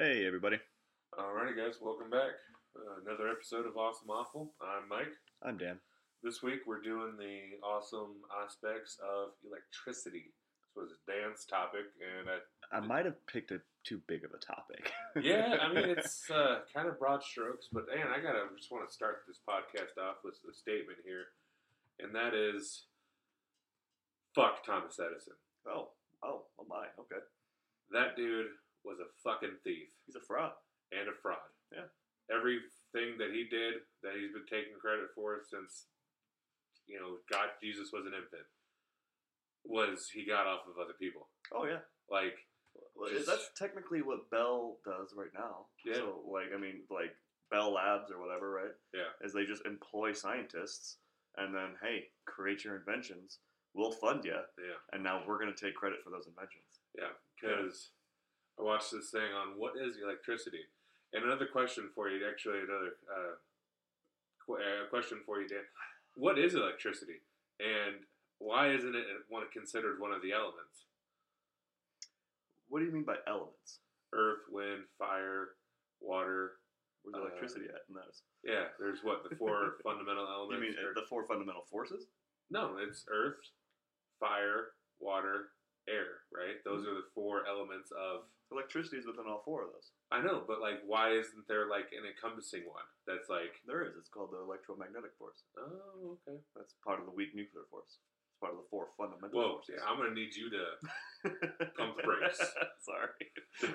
Hey, everybody. Alrighty, guys, welcome back. Uh, another episode of Awesome Awful. I'm Mike. I'm Dan. This week we're doing the awesome aspects of electricity. This was Dan's topic, and I, I might have picked a too big of a topic. yeah, I mean it's uh, kind of broad strokes, but Dan, I gotta just want to start this podcast off with a statement here, and that is, fuck Thomas Edison. oh, oh, oh my. Okay. That dude was a fucking thief. He's a fraud. and a fraud. Yeah. Everything that he did that he's been taking credit for since you know God Jesus was an infant was he got off of other people. Oh yeah. Like Well, Just- that's technically what Bell does right now. Yeah. So, like, I mean, like Bell Labs or whatever, right? Yeah. Is they just employ scientists, and then hey, create your inventions. We'll fund you, yeah, and now we're gonna take credit for those inventions. yeah. Because I watched this thing on what is electricity. And another question for you, actually, another uh, qu- uh, question for you, Dan. What is electricity, and why isn't it one considered one of the elements? What do you mean by elements? Earth, wind, fire, water, Where's Uh, electricity at in those? Yeah, there's what the four fundamental elements. You mean are- uh, the four fundamental forces? no, it's earth, fire, water, air. Right? Those are the four elements of. Electricity is within all four of those. I know, but like, why isn't there like an encompassing one that's like, There is. It's called the electromagnetic force. oh, okay. That's part of the weak nuclear force. It's part of the four fundamental Whoa, forces. yeah, I'm gonna need you to. pump the brakes. Sorry.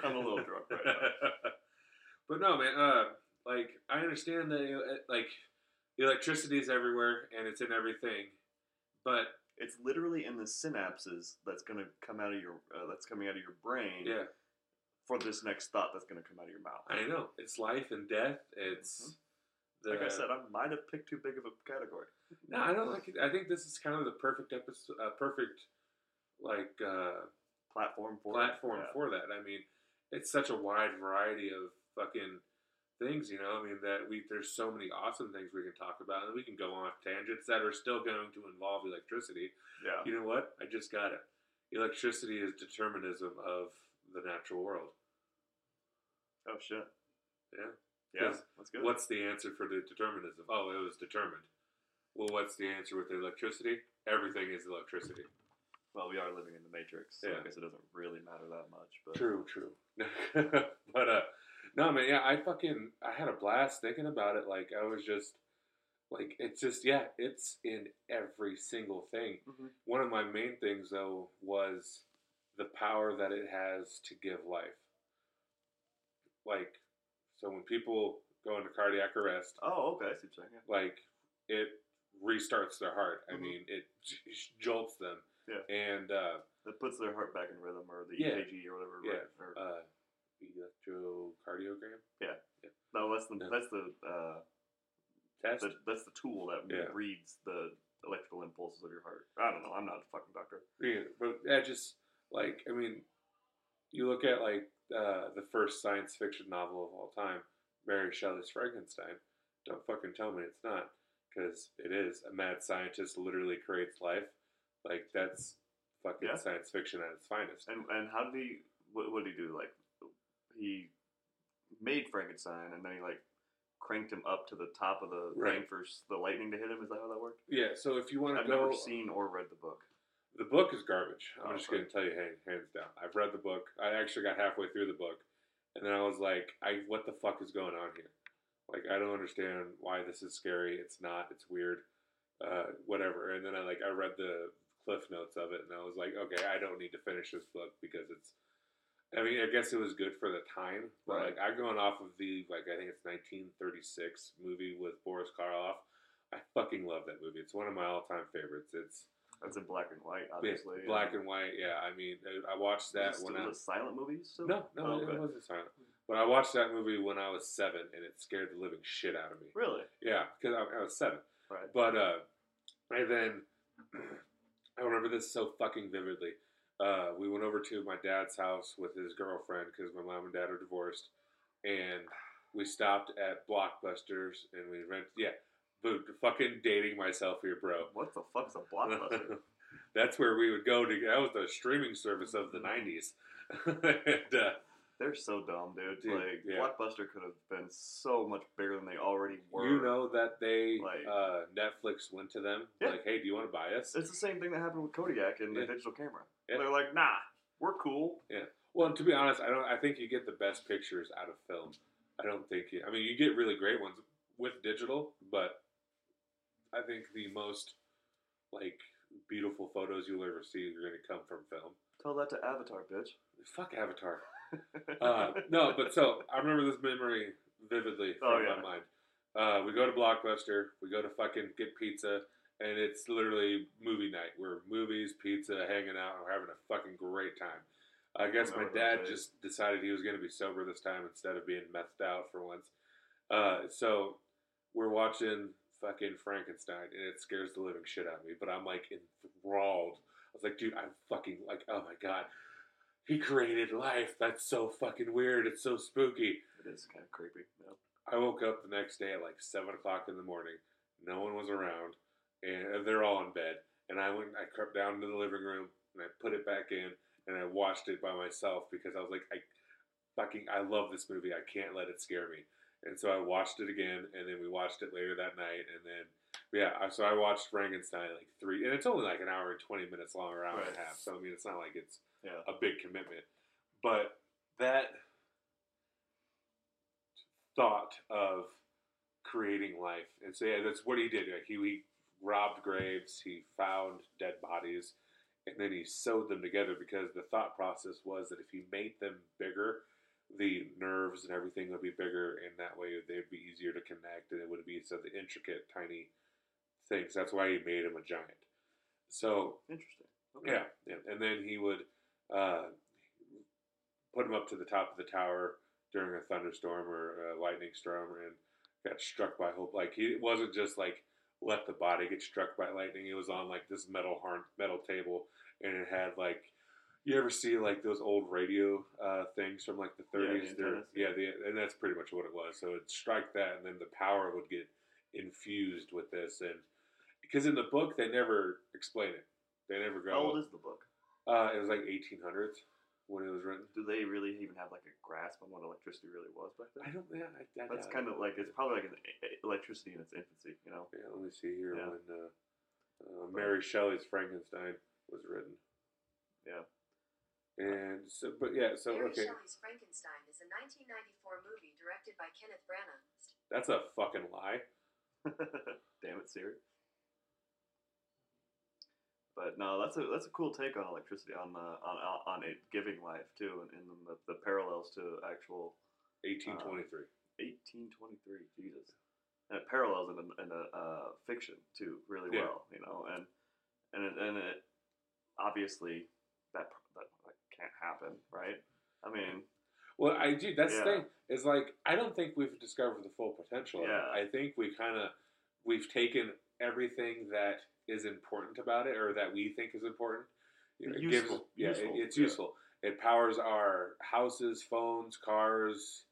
I'm a little drunk right now. but no, man. Uh, like, I understand that uh, like the electricity is everywhere and it's in everything, but It's literally in the synapses that's going to come out of your uh, that's coming out of your brain yeah. for this next thought that's going to come out of your mouth. I know it's life and death. It's the, like I said, I might have picked too big of a category. No, I don't like it. I think this is kind of the perfect episode, uh, perfect like uh, Platform for platform yeah. for that. I mean, it's such a wide variety of fucking things. You know, I mean that we there's so many awesome things we can talk about, and we can go on tangents that are still going to involve electricity. Yeah. You know what? I just got it. Electricity is determinism of the natural world. Oh shit. Yeah. Yeah. That's good. What's the answer for the determinism? Oh, it was determined. Well, what's the answer with the electricity? Everything is electricity. Well, we are living in the matrix, so Yeah. I guess it doesn't really matter that much. But True, true. but uh, no, man, yeah, I fucking I had a blast thinking about it. Like I was just like it's just yeah, it's in every single thing. Mhm. One of my main things though was the power that it has to give life. Like, so when people go into cardiac arrest, Oh, okay. I see what you're saying. Yeah. like it restarts their heart. I Mhm. mean, it j- jolts them. Yeah. And uh, That puts their heart back in rhythm, or the Yeah. EKG, or whatever. Yeah. Right? Or, uh, electrocardiogram yeah. no, that's the Yeah. that's the uh, test. the, that's the tool that Yeah. reads the electrical impulses of your heart. I don't know. I'm not a fucking doctor. Yeah, but yeah, just like I mean, you look at like uh, the first science fiction novel of all time, Mary Shelley's Frankenstein. Don't fucking tell me it's not, because it is. A mad scientist literally creates life. Like that's fucking Yeah. science fiction at its finest. And and how did he? What, what did he do? Like he made Frankenstein, and then he like cranked him up to the top of the Right. thing for the lightning to hit him. Is that how that worked? Yeah. So if you want to I've go, never seen or read the book. The book is garbage. I'm Oh, just going to tell you, hey, hands down. I've read the book. I actually got halfway through the book, and then I was like, I what the fuck is going on here? Like, I don't understand why this is scary. It's not. It's weird. Uh, whatever. And then I like I read the cliff notes of it, and I was like, okay, I don't need to finish this book because it's. I mean, I guess it was good for the time, but Right. like I'm going off of the like I think it's 1936 movie with Boris Karloff. I fucking love that movie. It's one of my all-time favorites. It's That's in black and white, yeah, obviously. black and white. Yeah, I mean, I- I watched that Was it, when I a silent movie. Still? no, no, Oh, it okay. wasn't silent. But I watched that movie when I was seven, and it scared the living shit out of me. Really? Yeah, because I, I was seven. Right. But uh, and then I remember this so fucking vividly. Uh, we went over to my dad's house with his girlfriend because my mom and dad are divorced, and we stopped at Blockbusters and we rent. Yeah, but fucking dating myself here, bro. What the fuck's a blockbuster? That's where we would go to. That was the streaming service of the '90s, and uh, They're so dumb, dude. Dude, like yeah. Blockbuster could have been so much bigger than they already were. You know that they Like- uh, Netflix went to them Yeah. like, "Hey, do you want to buy us?" it's the same thing that happened with Kodiak and Yeah. the digital camera. Yeah. They're like, nah, we're cool. Yeah. Well, to be honest, I don't. I think you get the best pictures out of film. I don't think. You, I mean, you get really great ones with digital, but I think the most like beautiful photos you'll ever see are going to come from film. Tell that to Avatar, bitch. Fuck Avatar. Uh, no, but so I remember this memory vividly from Oh, yeah. my mind. Uh, we go to Blockbuster. We go to fucking get pizza, and it's literally movie night. We're movies, pizza, hanging out, and we're having a fucking great time. I guess my dad just decided he was going to be sober this time instead of being messed out for once. Uh, so we're watching fucking Frankenstein, and it scares the living shit out of me. But I'm like enthralled. I was like, dude, I'm fucking like, oh my god, he created life. That's so fucking weird. It's so spooky. It is kind of creepy. I woke up the next day at like seven o'clock in the morning. No one was around, and they're all in bed. And I went, I crept down to the living room, and I put it back in, and I watched it by myself because I was like, I fucking, I love this movie. I can't let it scare me. And so I watched it again, and then we watched it later that night, and then yeah, so I watched Frankenstein like three, and it's only like an hour and twenty minutes long, or hour and a half. So I mean, it's not like it's Yeah. a big commitment. But that thought of creating life, and so yeah, that's what he did. Like he, he robbed graves, he found dead bodies, and then he sewed them together because the thought process was that if he made them bigger, the nerves and everything would be bigger, and that way they'd be easier to connect, and it would be so the intricate, tiny things. That's why he made him a giant. So Interesting. Okay. yeah, yeah. and then he would uh, put him up to the top of the tower during a thunderstorm or a lightning storm, and got struck by hope. Like he it wasn't just like let the body get struck by lightning. It was on like this metal harn, metal table, and it had like you ever see like those old radio uh, things from like the Yeah, the 30s? They're- yeah, the, and that's pretty much what it was. So it'd strike that, and then the power would get infused with this, and because in the book they never explain it. They never go. How old is the book? Uh, it was like 1800s when it was written. Do they really even have like a grasp on what electricity really was back then? I don't. Yeah, I, I That's doubt kind of like it's probably like an e- electricity in its infancy, you know. Yeah, let me see here Yeah. when uh, uh, Mary Shelley's Frankenstein was written. Yeah. And so, but yeah, so Mary okay, Shelley's Frankenstein is a 1994 movie directed by Kenneth Branagh. that's a fucking lie. Damn it, Siri. But no, that's a that's a cool take on electricity on the on on it giving life too, and, and the, the parallels to actual 1823. 1823. Jesus, and it parallels in a, in a uh, fiction too really Yeah. well, you know, and and it, and it obviously that, that that can't happen, right? I mean, Well, I do. That's the thing. Is like I don't think we've discovered the full potential. Yeah. I think we kind of we've taken everything that is important about it, or that we think is important. You know, it gives- Useful. yeah, it- it's yeah. useful. It powers our houses, phones, cars,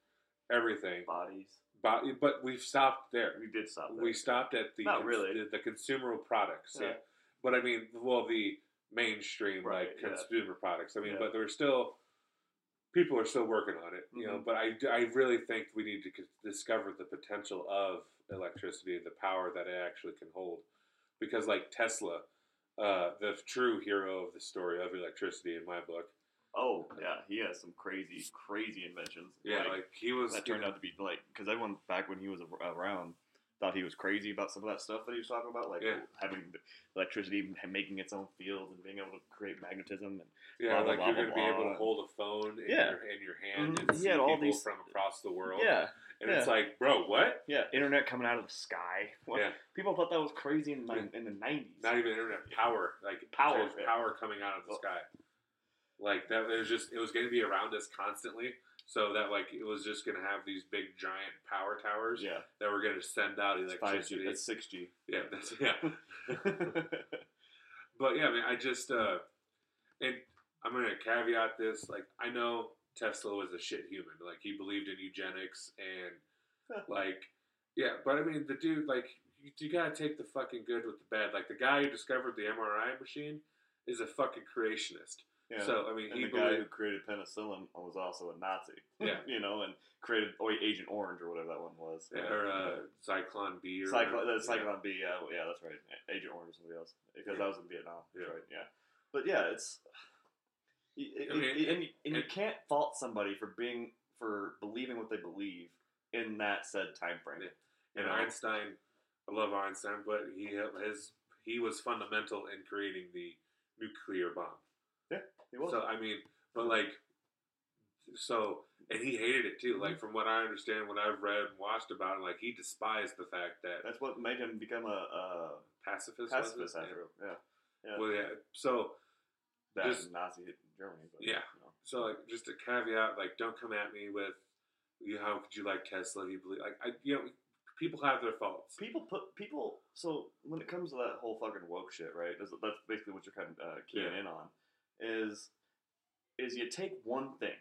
everything. bodies. But but we've stopped there. We did stop. There. We stopped at the Not cons- really. the, the consumer products. Yeah. Yeah. But I mean, well, the mainstream Right, like consumer products. I mean, but there's still people are still working on it. You know, Mhm. but I, I really think we need to c- discover the potential of electricity, the power that it actually can hold, because like Tesla, uh, the true hero of the story of electricity in my book. Oh yeah, he has some crazy, crazy inventions. Yeah, like, like, he was. that turned out to be like because everyone back when he was around thought he was crazy about some of that stuff that he was talking about, like Yeah. having electricity and making its own fields and being able to create magnetism. And Yeah, blah, like blah, you're blah, going to be able to hold a phone in, Yeah. your, in your hand Mhm. and He see had all people these- from across the world. yeah, and yeah. it's like, bro, what? yeah, internet coming out of the sky. What? Yeah. People thought that was crazy in, the in the nineties. Not even internet power, like Power, power coming out of the Oh. sky. Like that, it was just it was going to be around us constantly, so that like it was just going to have these big giant power towers Yeah, that were going to send out it's five G. electricity. It's six G. yeah, that's yeah. But yeah, I mean, I just uh, and I'm going to caveat this. Like, I know Tesla was a shit human. Like, he believed in eugenics and like, yeah. But I mean, the dude, like, you, you got to take the fucking good with the bad. Like, the guy who discovered the MRI machine is a fucking creationist. Yeah. So I mean, and he the guy who created penicillin was also a Nazi. Yeah. you know, and created oh, Agent Orange or whatever that one was. or uh, Zyklon B or Cyclone, the Cyclone B, yeah, yeah, that's right. Agent Orange or somebody else because Yeah. I was in Vietnam. Yeah. right. Yeah, but yeah, it's y- y- I mean, y- and, you, and you can't fault somebody for being for believing what they believe in that said time frame. Yeah. You And know? Einstein, I love Einstein, but he his he was fundamental in creating the nuclear bomb. Yeah, He was. So I mean, but like, so and he hated it too. Like mm-hmm. from what I understand, what I've read and watched about it, like he despised the fact that that's what made him become a, a pacifist. pacifist Yeah. after. Yeah, yeah. Well, yeah. So that just- Nazi Germany. But, Yeah. you know. So like just a caveat, like don't come at me with you how could you like Tesla? You believe like I you know people have their faults. people put people. So when it comes to that whole fucking woke shit, right? That's, that's basically what you're kind of uh, keying Yeah. in on. Is is you take one thing,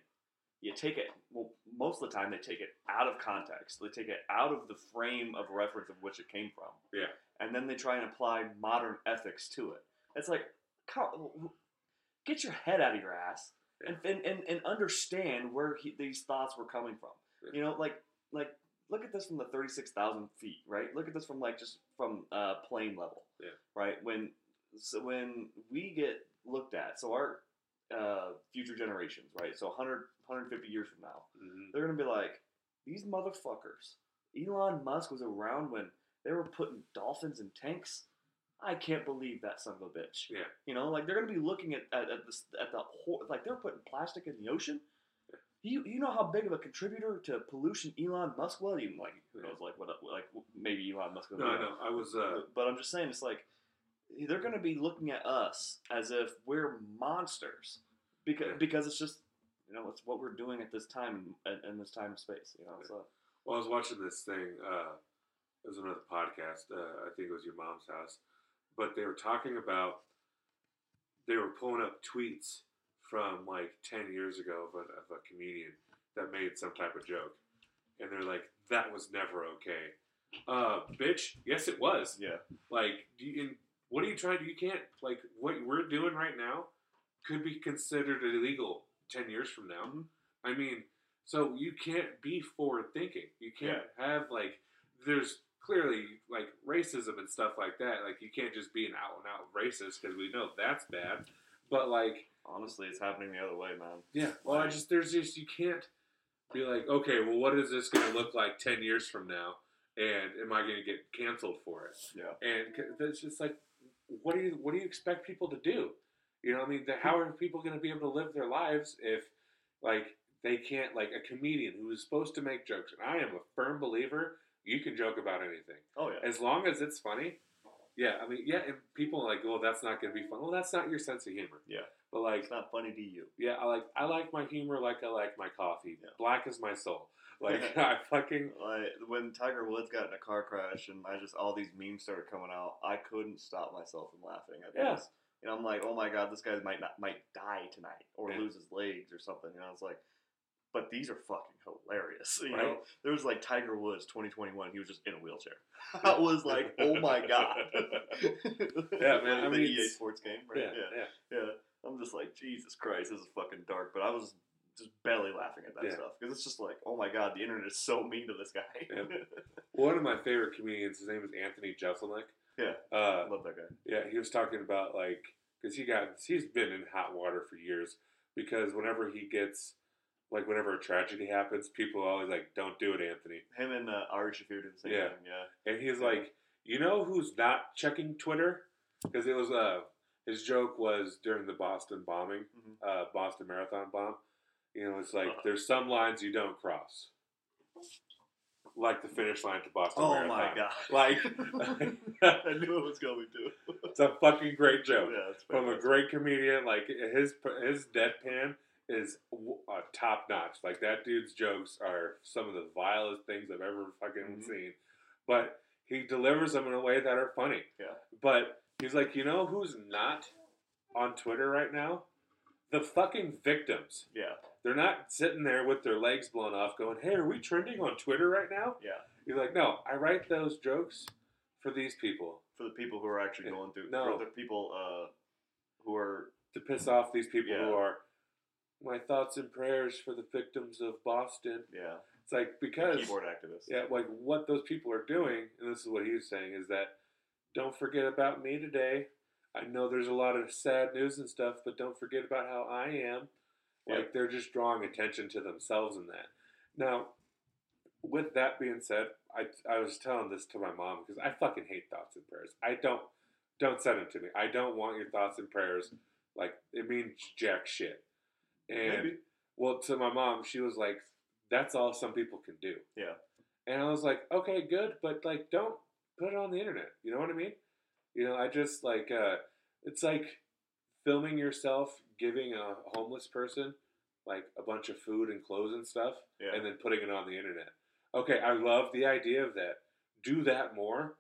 you take it. Well, most of the time they take it out of context. They take it out of the frame of reference of which it came from. Yeah. And then they try and apply modern ethics to it. It's like, get your head out of your ass and and, and, and understand where he, these thoughts were coming from. Yeah. You know, like like look at this from the thirty six thousand feet, right? Look at this from like just from uh, plane level, Yeah. right? When so when we get looked at, so our uh, future generations, right? So 100, 150 years from now, Mhm. they're gonna be like, these motherfuckers. Elon Musk was around when they were putting dolphins in tanks. I can't believe that son of a bitch. Yeah. You know, like they're gonna be looking at at, at this at the whole like they're putting plastic in the ocean. You you know how big of a contributor to pollution Elon Musk was? Even like who knows like what like maybe Elon Musk. will No, be I know. I was uh but, but I'm just saying, it's like they're going to be looking at us as if we're monsters because Yeah. because it's just you know it's what we're doing at this time in, in this time and space. You know, Yeah. so Well, I was watching this thing. Uh, it was another podcast. Uh, I think it was your mom's house, but they were talking about. They were pulling up tweets from like ten years ago of a, of a comedian that made some type of joke, and they're like, "That was never okay." Uh, bitch. Yes, it was. yeah, Like, do you, and what are you trying to? You can't like what we're doing right now could be considered illegal ten years from now. Mhm. I mean, so you can't be forward thinking. You can't have like there's clearly like racism and stuff like that. Like you can't just be an out and out racist because we know that's bad. But like, honestly, it's happening the other way, man. yeah, well, I just there's just you can't be like, okay, well, what is this going to look like ten years from now? And am I going to get canceled for it? Yeah, And it's just like, what do you what do you expect people to do? You know, I mean, the, how are people going to be able to live their lives if, like, they can't like a comedian who is supposed to make jokes? And I am a firm believer you can joke about anything oh yeah, as long as it's funny. Yeah, I mean, yeah, and people are like, well, that's not going to be fun. Well, that's not your sense of humor. Yeah. but like, it's not funny to you. yeah, I like I like my humor like I like my coffee. Yeah. Black is my soul. Like I fucking Like when Tiger Woods got in a car crash and I just all these memes started coming out, I couldn't stop myself from laughing at Yeah. this. Know, I'm like, oh my god, this guy might not might die tonight or Yeah. lose his legs or something. You know, it's like, but these are fucking hilarious. You Right. know, there was like Tiger Woods 2021. He was just in a wheelchair. I was like, oh my god. Yeah, man, I the mean, EA Sports game, right? yeah, yeah. yeah. Yeah, I'm just like, Jesus Christ, this is fucking dark. But I was just belly laughing at that Yeah. stuff because it's just like, oh my god, the internet is so mean to this guy. Yeah. One of my favorite comedians, his name is Anthony Jeselnik. Yeah. Uh, I love that guy. yeah, he was talking about like because he got he's been in hot water for years because whenever he gets like whenever a tragedy happens, people are always like, "Don't do it, Anthony." Him and uh, Ari Shaffir did the same Yeah. thing. Yeah. And he's like, "You know who's not checking Twitter?" Because it was uh his joke was during the Boston bombing, Mhm. uh, Boston Marathon bomb. You know, it's like Uh-huh. there's some lines you don't cross, like the finish line to Boston Oh Marathon. my god. Like, I knew it was going to. it's a fucking great joke yeah, from a great comedian. Like his his deadpan is uh, top notch. Like that dude's jokes are some of the vilest things I've ever fucking Mhm. seen. But he delivers them in a way that are funny. Yeah. But he's like, you know who's not on Twitter right now? The fucking victims. Yeah. They're not sitting there with their legs blown off going, hey, are we trending on Twitter right now? Yeah. He's like, no, I write those jokes for these people. For the people who are actually Yeah. going through. No. For the people uh, who are to piss off these people who are my thoughts and prayers for the victims of Boston. Yeah. It's like because Keyboard activist. yeah, like what those people are doing, and this is what he was saying, is that don't forget about me today. I know there's a lot of sad news and stuff, but don't forget about how I am. Like they're just drawing attention to themselves in that. Now, with that being said, I, I was telling this to my mom because I fucking hate thoughts and prayers. I don't don't send them to me. I don't want your thoughts and prayers. Like it means jack shit. And Maybe. well, to my mom, she was like, "That's all some people can do." Yeah. And I was like, "Okay, good, but like, don't put it on the internet." You know what I mean? You know, I just like uh, it's like filming yourself giving a homeless person like a bunch of food and clothes and stuff, Yeah. and then putting it on the internet. Okay, I love the idea of that. Do that more.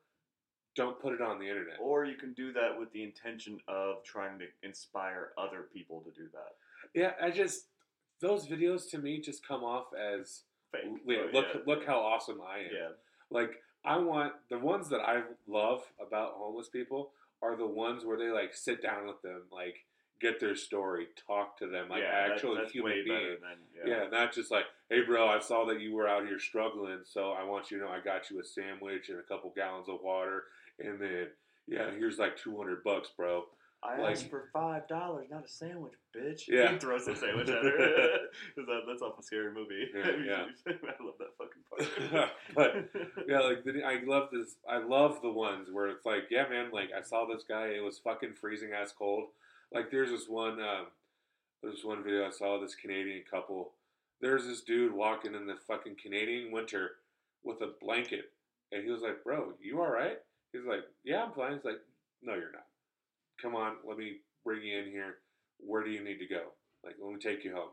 Don't put it on the internet. Or you can do that with the intention of trying to inspire other people to do that. Yeah, I just those videos to me just come off as Fake. yeah, oh, but look yeah. look how awesome I am. Yeah. Like I want the ones that I love about homeless people are the ones where they like sit down with them, like get their story, talk to them, like yeah, that- actual that's human being. than Yeah. not just like, hey, bro, I saw that you were out here struggling, so I want you to know I got you a sandwich and a couple gallons of water, and then yeah, here's like two hundred bucks, bro. I Like- asked for five dollars, not a sandwich, bitch. Yeah. He throws a sandwich at her. 'Cause that, that's off a scary movie. Yeah, yeah. I love that fucking part. But, Yeah, like the, I love this. I love the ones where it's like, yeah, man, like I saw this guy. It was fucking freezing ass cold. Like there's this one, um, there's one video I saw. This Canadian couple. There's this dude walking in the fucking Canadian winter with a blanket, and he was like, "Bro, you all right?" He's like, "Yeah, I'm fine." He's like, "No, you're not. Come on, let me bring you in here. Where do you need to go? Like, let me take you home."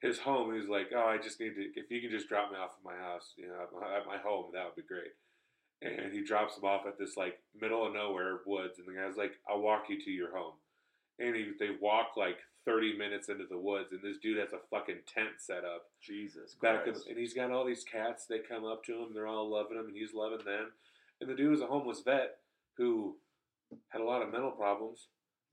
His home, he's like, "Oh, I just need to. If you can just drop me off at my house, you know, at my, at my home, that would be great." And he drops him off at this like middle of nowhere woods, and the guy's like, "I'll walk you to your home." And he, they walk like 30 minutes into the woods, and this dude has a fucking tent set up Jesus back in, Christ. and he's got all these cats. They come up to him, they're all loving him, and he's loving them. And the dude was a homeless vet who had a lot of mental problems,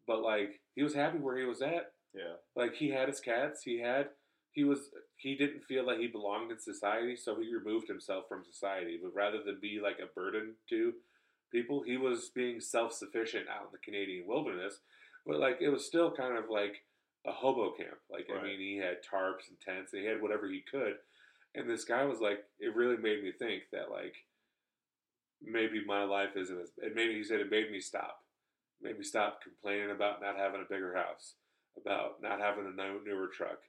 but like he was happy where he was at. yeah. Like he had his cats, he had he was he didn't feel that he belonged in society, so he removed himself from society. But rather than be like a burden to people, he was being self sufficient out in the Canadian wilderness. But like it was still kind of like a hobo camp. Like I mean, he had tarps and tents, and he had whatever he could. And this guy was like, it really made me think that like maybe my life isn't as. It made he said it made me stop, made me stop complaining about not having a bigger house, about not having a newer truck.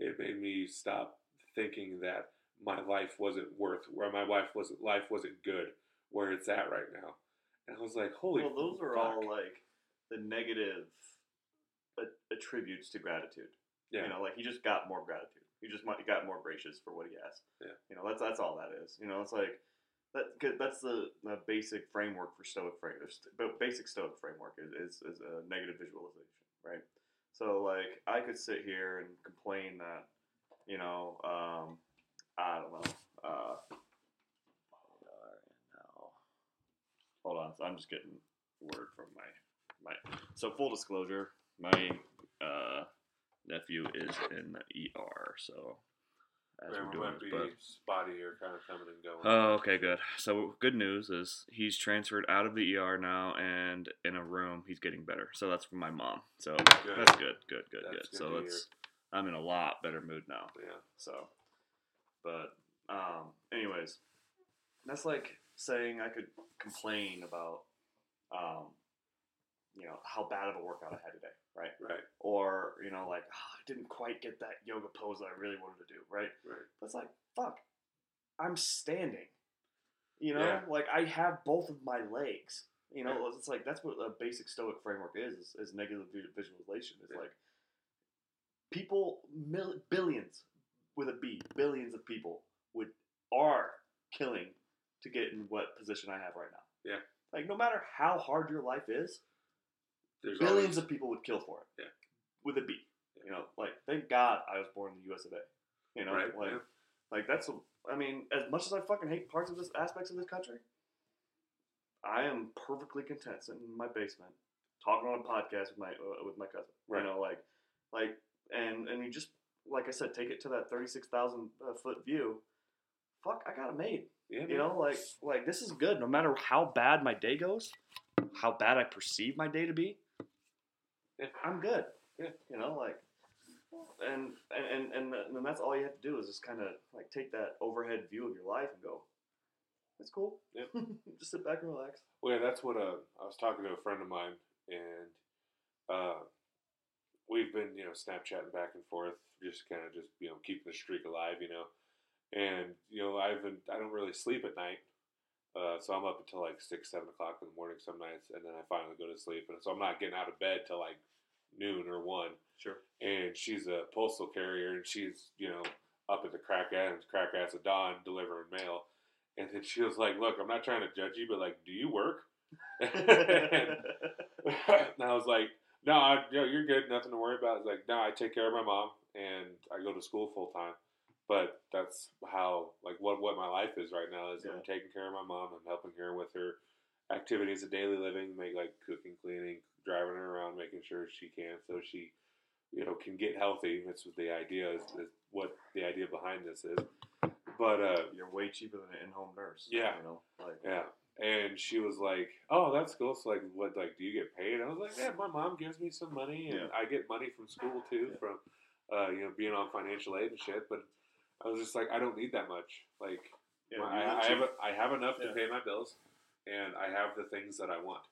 It made me stop thinking that my life wasn't worth where my life wasn't life wasn't good where it's at right now. And I was like, holy. well, those are all like the negative attributes to gratitude. yeah. You know, like he just got more gratitude. He just got more gracious for what he has. Yeah. You know, that's that's all that is. You know, it's like that. That's the, the basic framework for Stoic framework. But basic Stoic framework is, is is a negative visualization, right? So like I could sit here and complain that, you know, um, I don't know. Uh. Hold on, I'm just getting word from my my. So full disclosure, my uh, nephew is in the ER. So as There we're doing might this, be but spotty kind of coming and going. Oh, okay, good. So good news is he's transferred out of the ER now and in a room. He's getting better. So that's from my mom. So Good. that's good, good, good, That's good. So that's I'm in a lot better mood now. yeah. So, but um, anyways, that's like saying I could complain about um, you know how bad of a workout I had today, right? Right. Or you know like "Ah, I didn't quite get that yoga pose that I really wanted to do, right? Right. That's like, fuck. I'm standing. You know, Yeah. like I have both of my legs. You know, Yeah. it's like that's what a basic stoic framework is, is, is negative visualization. It's Yeah. like people, mil- billions with a B, billions of people would are killing to get in what position I have right now. Yeah. Like no matter how hard your life is, There's billions always, of people would kill for it. Yeah. With a B. You know, like thank God I was born in the U.S. of A. You know, Right, like yeah. like that's. a- I mean, as much as I fucking hate parts of this aspects of this country, I am perfectly content sitting in my basement talking on a podcast with my uh, with my cousin. Right. You know, like like and and you just like I said, take it to that thirty six thousand uh, foot view. Fuck, I got it made. Yeah, You know, like like this is good. No matter how bad my day goes, how bad I perceive my day to be, I'm good. You know, like and and and and, that's all you have to do is just kind of like take that overhead view of your life and go, that's cool. Yeah. just sit back and relax. Well, yeah, that's what uh, I was talking to a friend of mine, and uh, we've been, you know, Snapchatting back and forth, just kind of just, you know, keeping the streak alive, you know. And you know, I've been, I don't really sleep at night, uh, so I'm up until like six, seven o'clock in the morning some nights, and then I finally go to sleep, and so I'm not getting out of bed till like noon or one. Sure. And she's a postal carrier, and she's, you know, up at the crack ass, crack ass of dawn delivering mail. And then she was like, "Look, I'm not trying to judge you, but like, do you work?" and, and I was like, "No, I, you know, you're good. Nothing to worry about." It's like, "No, I take care of my mom, and I go to school full time." But that's how, like, what what my life is right now is I'm taking care of my mom. I'm helping her with her activities of daily living, make like cooking, cleaning, driving her around, making sure she can, so she, you know, can get healthy. That's what the idea is. is what the idea behind this is. But uh, You're way cheaper than an in-home nurse. Yeah. You know, like yeah. And she was like, "Oh, that's cool. So, like, what, like, do you get paid?" I was like, "Yeah, my mom gives me some money, and Yeah. I get money from school too, Yeah. from, uh, you know, being on financial aid and shit." But I was just like, I don't need that much. Like, yeah, my- I, I have, a, I have enough to pay my bills, and I have the things that I want.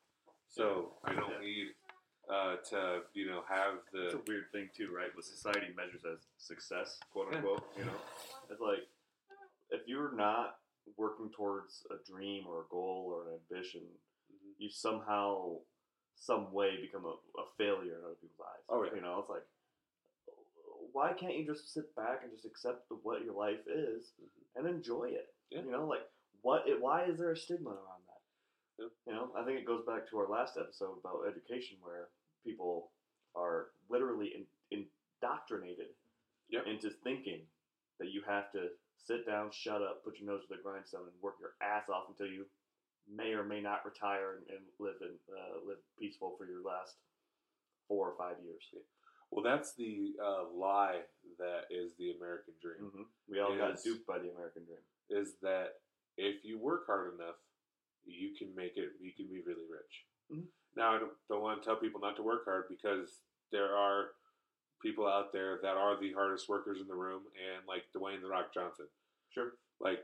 So I don't Yeah. need uh, to, you know, have It's the a weird thing too, right? What society measures as success, quote Yeah. unquote. You know, it's like if you're not working towards a dream or a goal or an ambition, Mhm. you somehow, some way, become a, a failure in other people's eyes. Oh, yeah. You know, it's like, why can't you just sit back and just accept the, what your life is Mhm. and enjoy it? Yeah. You know, like what? It, why is there a stigma around that? Yeah. You know, I think it goes back to our last episode about education, where people are literally in, indoctrinated Yep. into thinking that you have to sit down, shut up, put your nose to the grindstone, and work your ass off until you may or may not retire and, and live in uh, live peaceful for your last four or five years. Well, that's the uh, lie that is the American dream. hmm We all got duped by the American dream. Is that if you work hard enough, you can make it. You can be really rich. Mhm. Now, I don't, don't want to tell people not to work hard because there are people out there that are the hardest workers in the room, and like Dwayne the Rock Johnson. Sure. Like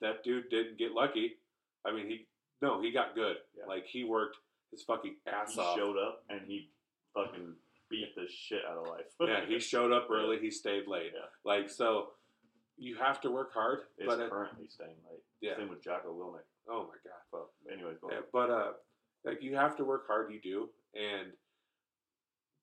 that dude didn't get lucky. I mean, he no, he got good. Yeah. Like he worked his fucking ass He off. showed up and he fucking beat the shit out of life. yeah, he showed up early. He stayed late. Yeah. Like so, you have to work hard. is but it- currently staying late. yeah. Same with Jocko Willink. Oh my god. But anyways, Yeah, but uh, like you have to work hard. You do, and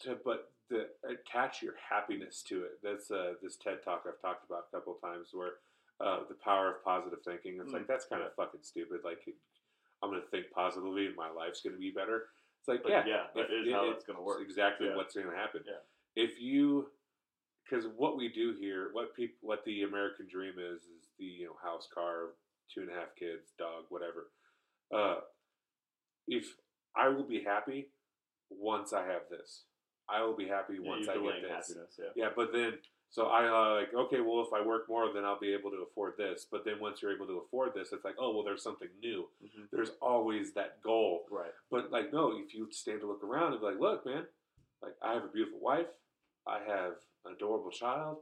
to but the attach your happiness to it. That's uh, this TED talk I've talked about a couple times where uh, the power of positive thinking. It's like Mm, that's kind of fucking stupid. Like I'm gonna think positively and my life's gonna be better. It's like But yeah, yeah, that is how it's gonna work. exactly Yeah. what's gonna happen. Yeah. If you because what we do here, what people, what the American dream is, is the you know house, car, two and a half kids, dog, whatever. Uh, if I will be happy once I have this, I will be happy once I get this. Yeah. Yeah, but then so I uh, like okay, well if I work more, then I'll be able to afford this. But then once you're able to afford this, it's like oh well, there's something new. Mhm. There's always that goal. Right. But like, no, if you stand to look around and be like, look, man, like I have a beautiful wife, I have an adorable child,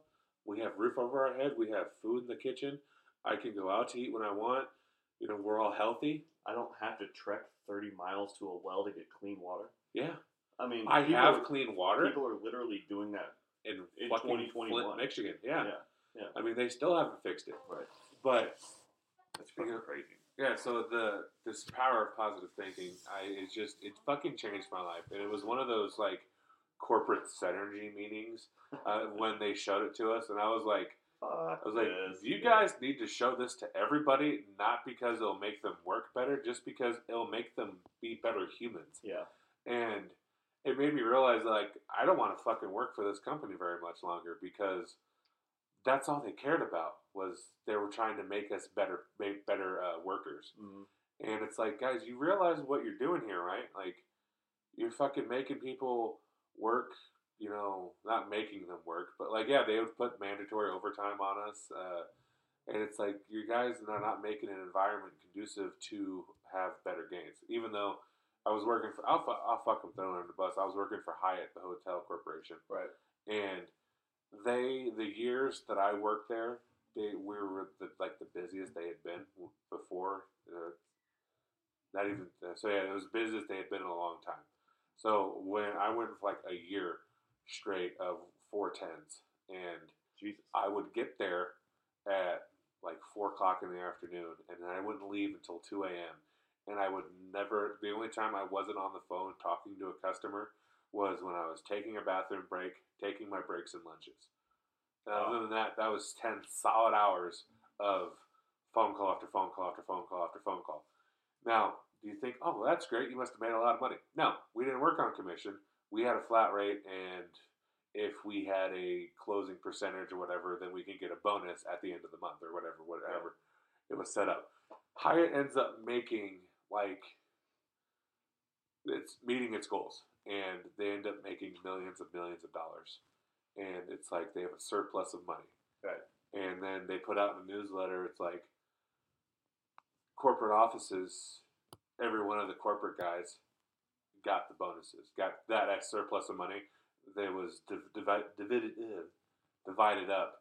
we have roof over our head, we have food in the kitchen, I can go out to eat when I want. You know, we're all healthy. I don't have to trek 30 miles to a well to get clean water. Yeah, I mean, I people have clean water People are literally doing that. In, in fucking 2021. Flint, Michigan. Yeah. Yeah. yeah, I mean, they still haven't fixed it. Right. But That's fucking Yeah. crazy. Yeah, so the this power of positive thinking, I it just it fucking changed my life, and it was one of those like corporate synergy meetings uh, when they showed it to us, and I was like, I was like, this. you Yeah. guys need to show this to everybody, not because it'll make them work better, just because it'll make them be better humans. Yeah. And it made me realize like I don't want to fucking work for this company very much longer because that's all they cared about was they were trying to make us better, make better uh, workers. Mhm. And it's like, guys, you realize what you're doing here, right? Like, you're fucking making people work. You know, not making them work, but like yeah, they would put mandatory overtime on us, uh, and it's like you guys are not making an environment conducive to have better gains. Even though I was working for, I'll, I'll fucking throw under the bus. I was working for Hyatt, the hotel corporation, Right. and they the years that I worked there, they we were the, like the busiest they had been before. Uh, not even so yeah, it was the busiest they had been in a long time. So when I went for like a year straight of four tens, and Jesus. I would get there at like four o'clock in the afternoon, and then I wouldn't leave until two a.m. And I would never. The only time I wasn't on the phone talking to a customer was when I was taking a bathroom break, taking my breaks and lunches. And. Other than that, that was ten solid hours of phone call after phone call after phone call after phone call. Now, do you think, oh, well, that's great? You must have made a lot of money. No, we didn't work on commission. We had a flat rate, and if we had a closing percentage or whatever, then we can get a bonus at the end of the month or whatever, whatever it was set up. Hyatt ends up making like it's meeting its goals, and they end up making millions and millions of dollars, and it's like they have a surplus of money. Right. And then they put out in the newsletter, it's like corporate offices, every one of the corporate guys got the bonuses, got that surplus of money that was div- divi- divided, uh, divided up,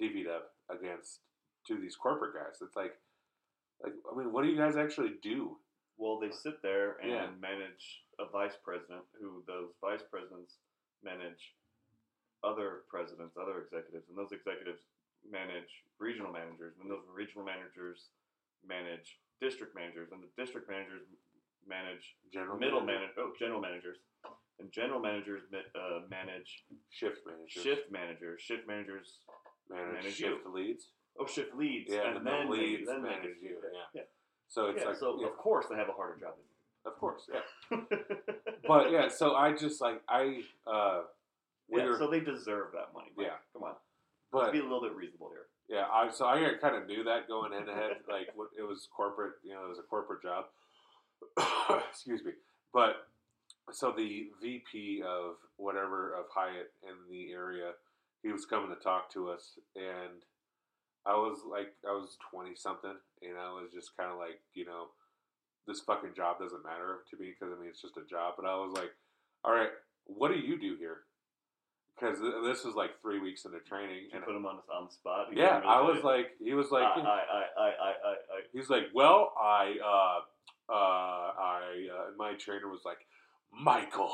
divvied up against to these corporate guys. It's like, like I mean, what do you guys actually do? Well, they sit there and Yeah. manage a vice president, who those vice presidents manage other presidents, other executives, and those executives manage regional managers, and those regional managers manage district managers, and the district managers manage General middle manager, oh, general managers, and general managers ma- uh, manage shift manager, shift managers, shift managers, manage, manage shift leads. oh, shift leads, Yeah, and then the leads then manage you. Yeah. yeah. So it's Yeah, like, so yeah, of course they have a harder job than of course, yeah. But yeah, so I just like I, uh, yeah, so they deserve that money. Mike. Yeah. come on, but let's be a little bit reasonable here. Yeah, I so I kind of knew that going in ahead. Like it was corporate, you know, it was a corporate job. Excuse me, but so the VP of whatever of Hyatt in the area, he was coming to talk to us, and I was like, I was twenty something, and I was just kind of like, you know, this fucking job doesn't matter to me because I mean it's just a job. But I was like, all right, what do you do here? Because this was like three weeks into training, Did you and put him on on the spot? He yeah, I was you? like, he was like, I, I, I, I, I, I, he's like, well, I, uh, uh, I, uh, my trainer was like, Michael,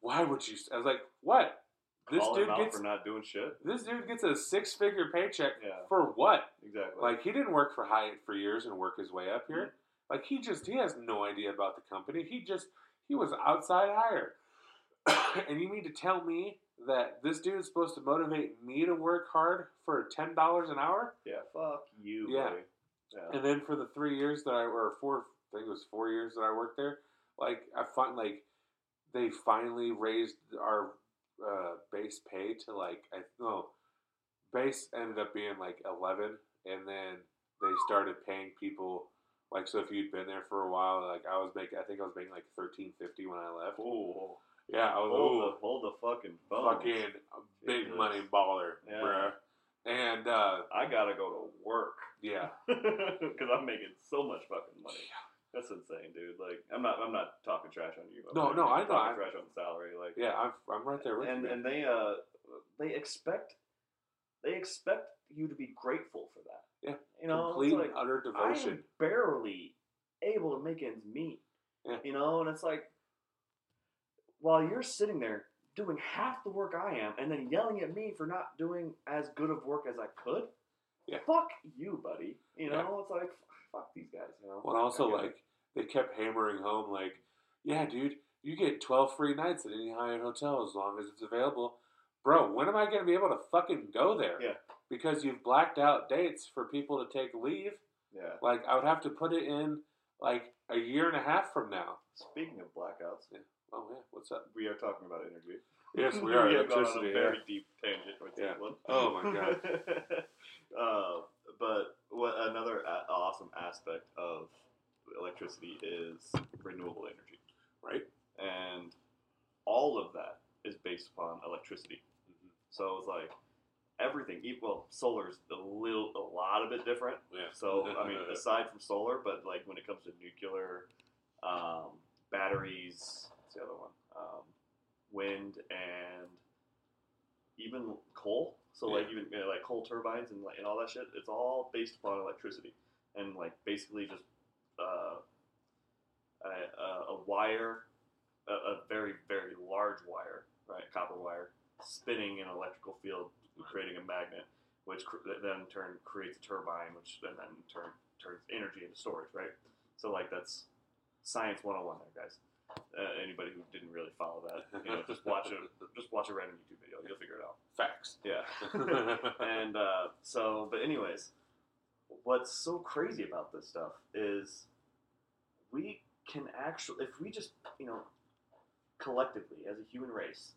why would you? I was like, what? This dude gets for not doing shit. this dude gets a six figure paycheck Yeah, for what? exactly. Like he didn't work for Hyatt for years and work his way up here. Mm-hmm. Like he just he has no idea about the company. He just he was outside hire. and you mean to tell me that this dude is supposed to motivate me to work hard for ten dollars an hour? yeah, fuck you. Yeah. Yeah. And then for the three years that I or four, I think it was four years that I worked there, like I find like they finally raised our uh, base pay to like I no base ended up being like eleven, and then they started paying people like so if you'd been there for a while, like I was making I think I was making like thirteen fifty when I left. Ooh, Yeah, I was hold ooh, the hold the fucking phone. fucking big Jesus. money baller, Yeah. bruh. And uh, I gotta go to work yeah, because I'm making so much fucking money. That's insane, dude. Like, I'm not, I'm not talking trash on you. I'm No, no, even I Talking trash on salary, like, yeah, I'm I'm right there with and you. and they, uh, they expect, they expect you to be grateful for that. Yeah, you know, complete like, and utter devotion. am barely able to make ends meet. Yeah. You know, and it's like while you're sitting there doing half the work I am and then yelling at me for not doing as good of work as I could. Yeah. Fuck you, buddy. You know, Yeah. it's like fuck these guys, you know. Well, and also I get it. like they kept hammering home, like, yeah, dude, you get twelve free nights at any high-end hotel as long as it's available. Bro, when am I gonna be able to fucking go there? Yeah. Because you've blacked out dates for people to take leave. Yeah. Like I would have to put it in like a year and a half from now. Speaking of blackouts, Oh yeah, what's up? we are talking about energy. Yes, we are we have gone on a yeah. very deep tangent with Yeah. this one. Oh my god. uh, but what another a- awesome aspect of electricity is renewable energy, Right? and all of that is based upon electricity. Mhm. So it's like everything. Well, solar is a little, a lot of it different. Yeah. So I mean, aside from solar, but like when it comes to nuclear, um, batteries, what's the other one? Um, wind and even coal. So like even you know, like coal turbines and like and all that shit. It's all based upon electricity and like basically just uh, a, a, a wire, a, a very very large wire, right, copper wire, spinning an electrical field, creating a magnet, which cr- then in turn creates a turbine, which then then in turn turns energy into storage, right? So like that's science 101 there, guys. Uh, anybody who didn't really follow that, you know, just watch a just watch a random YouTube video, you'll figure it out. Facts. Yeah. and uh, so, but anyways, what's so crazy about this stuff is we can actually, if we just, you know, collectively as a human race,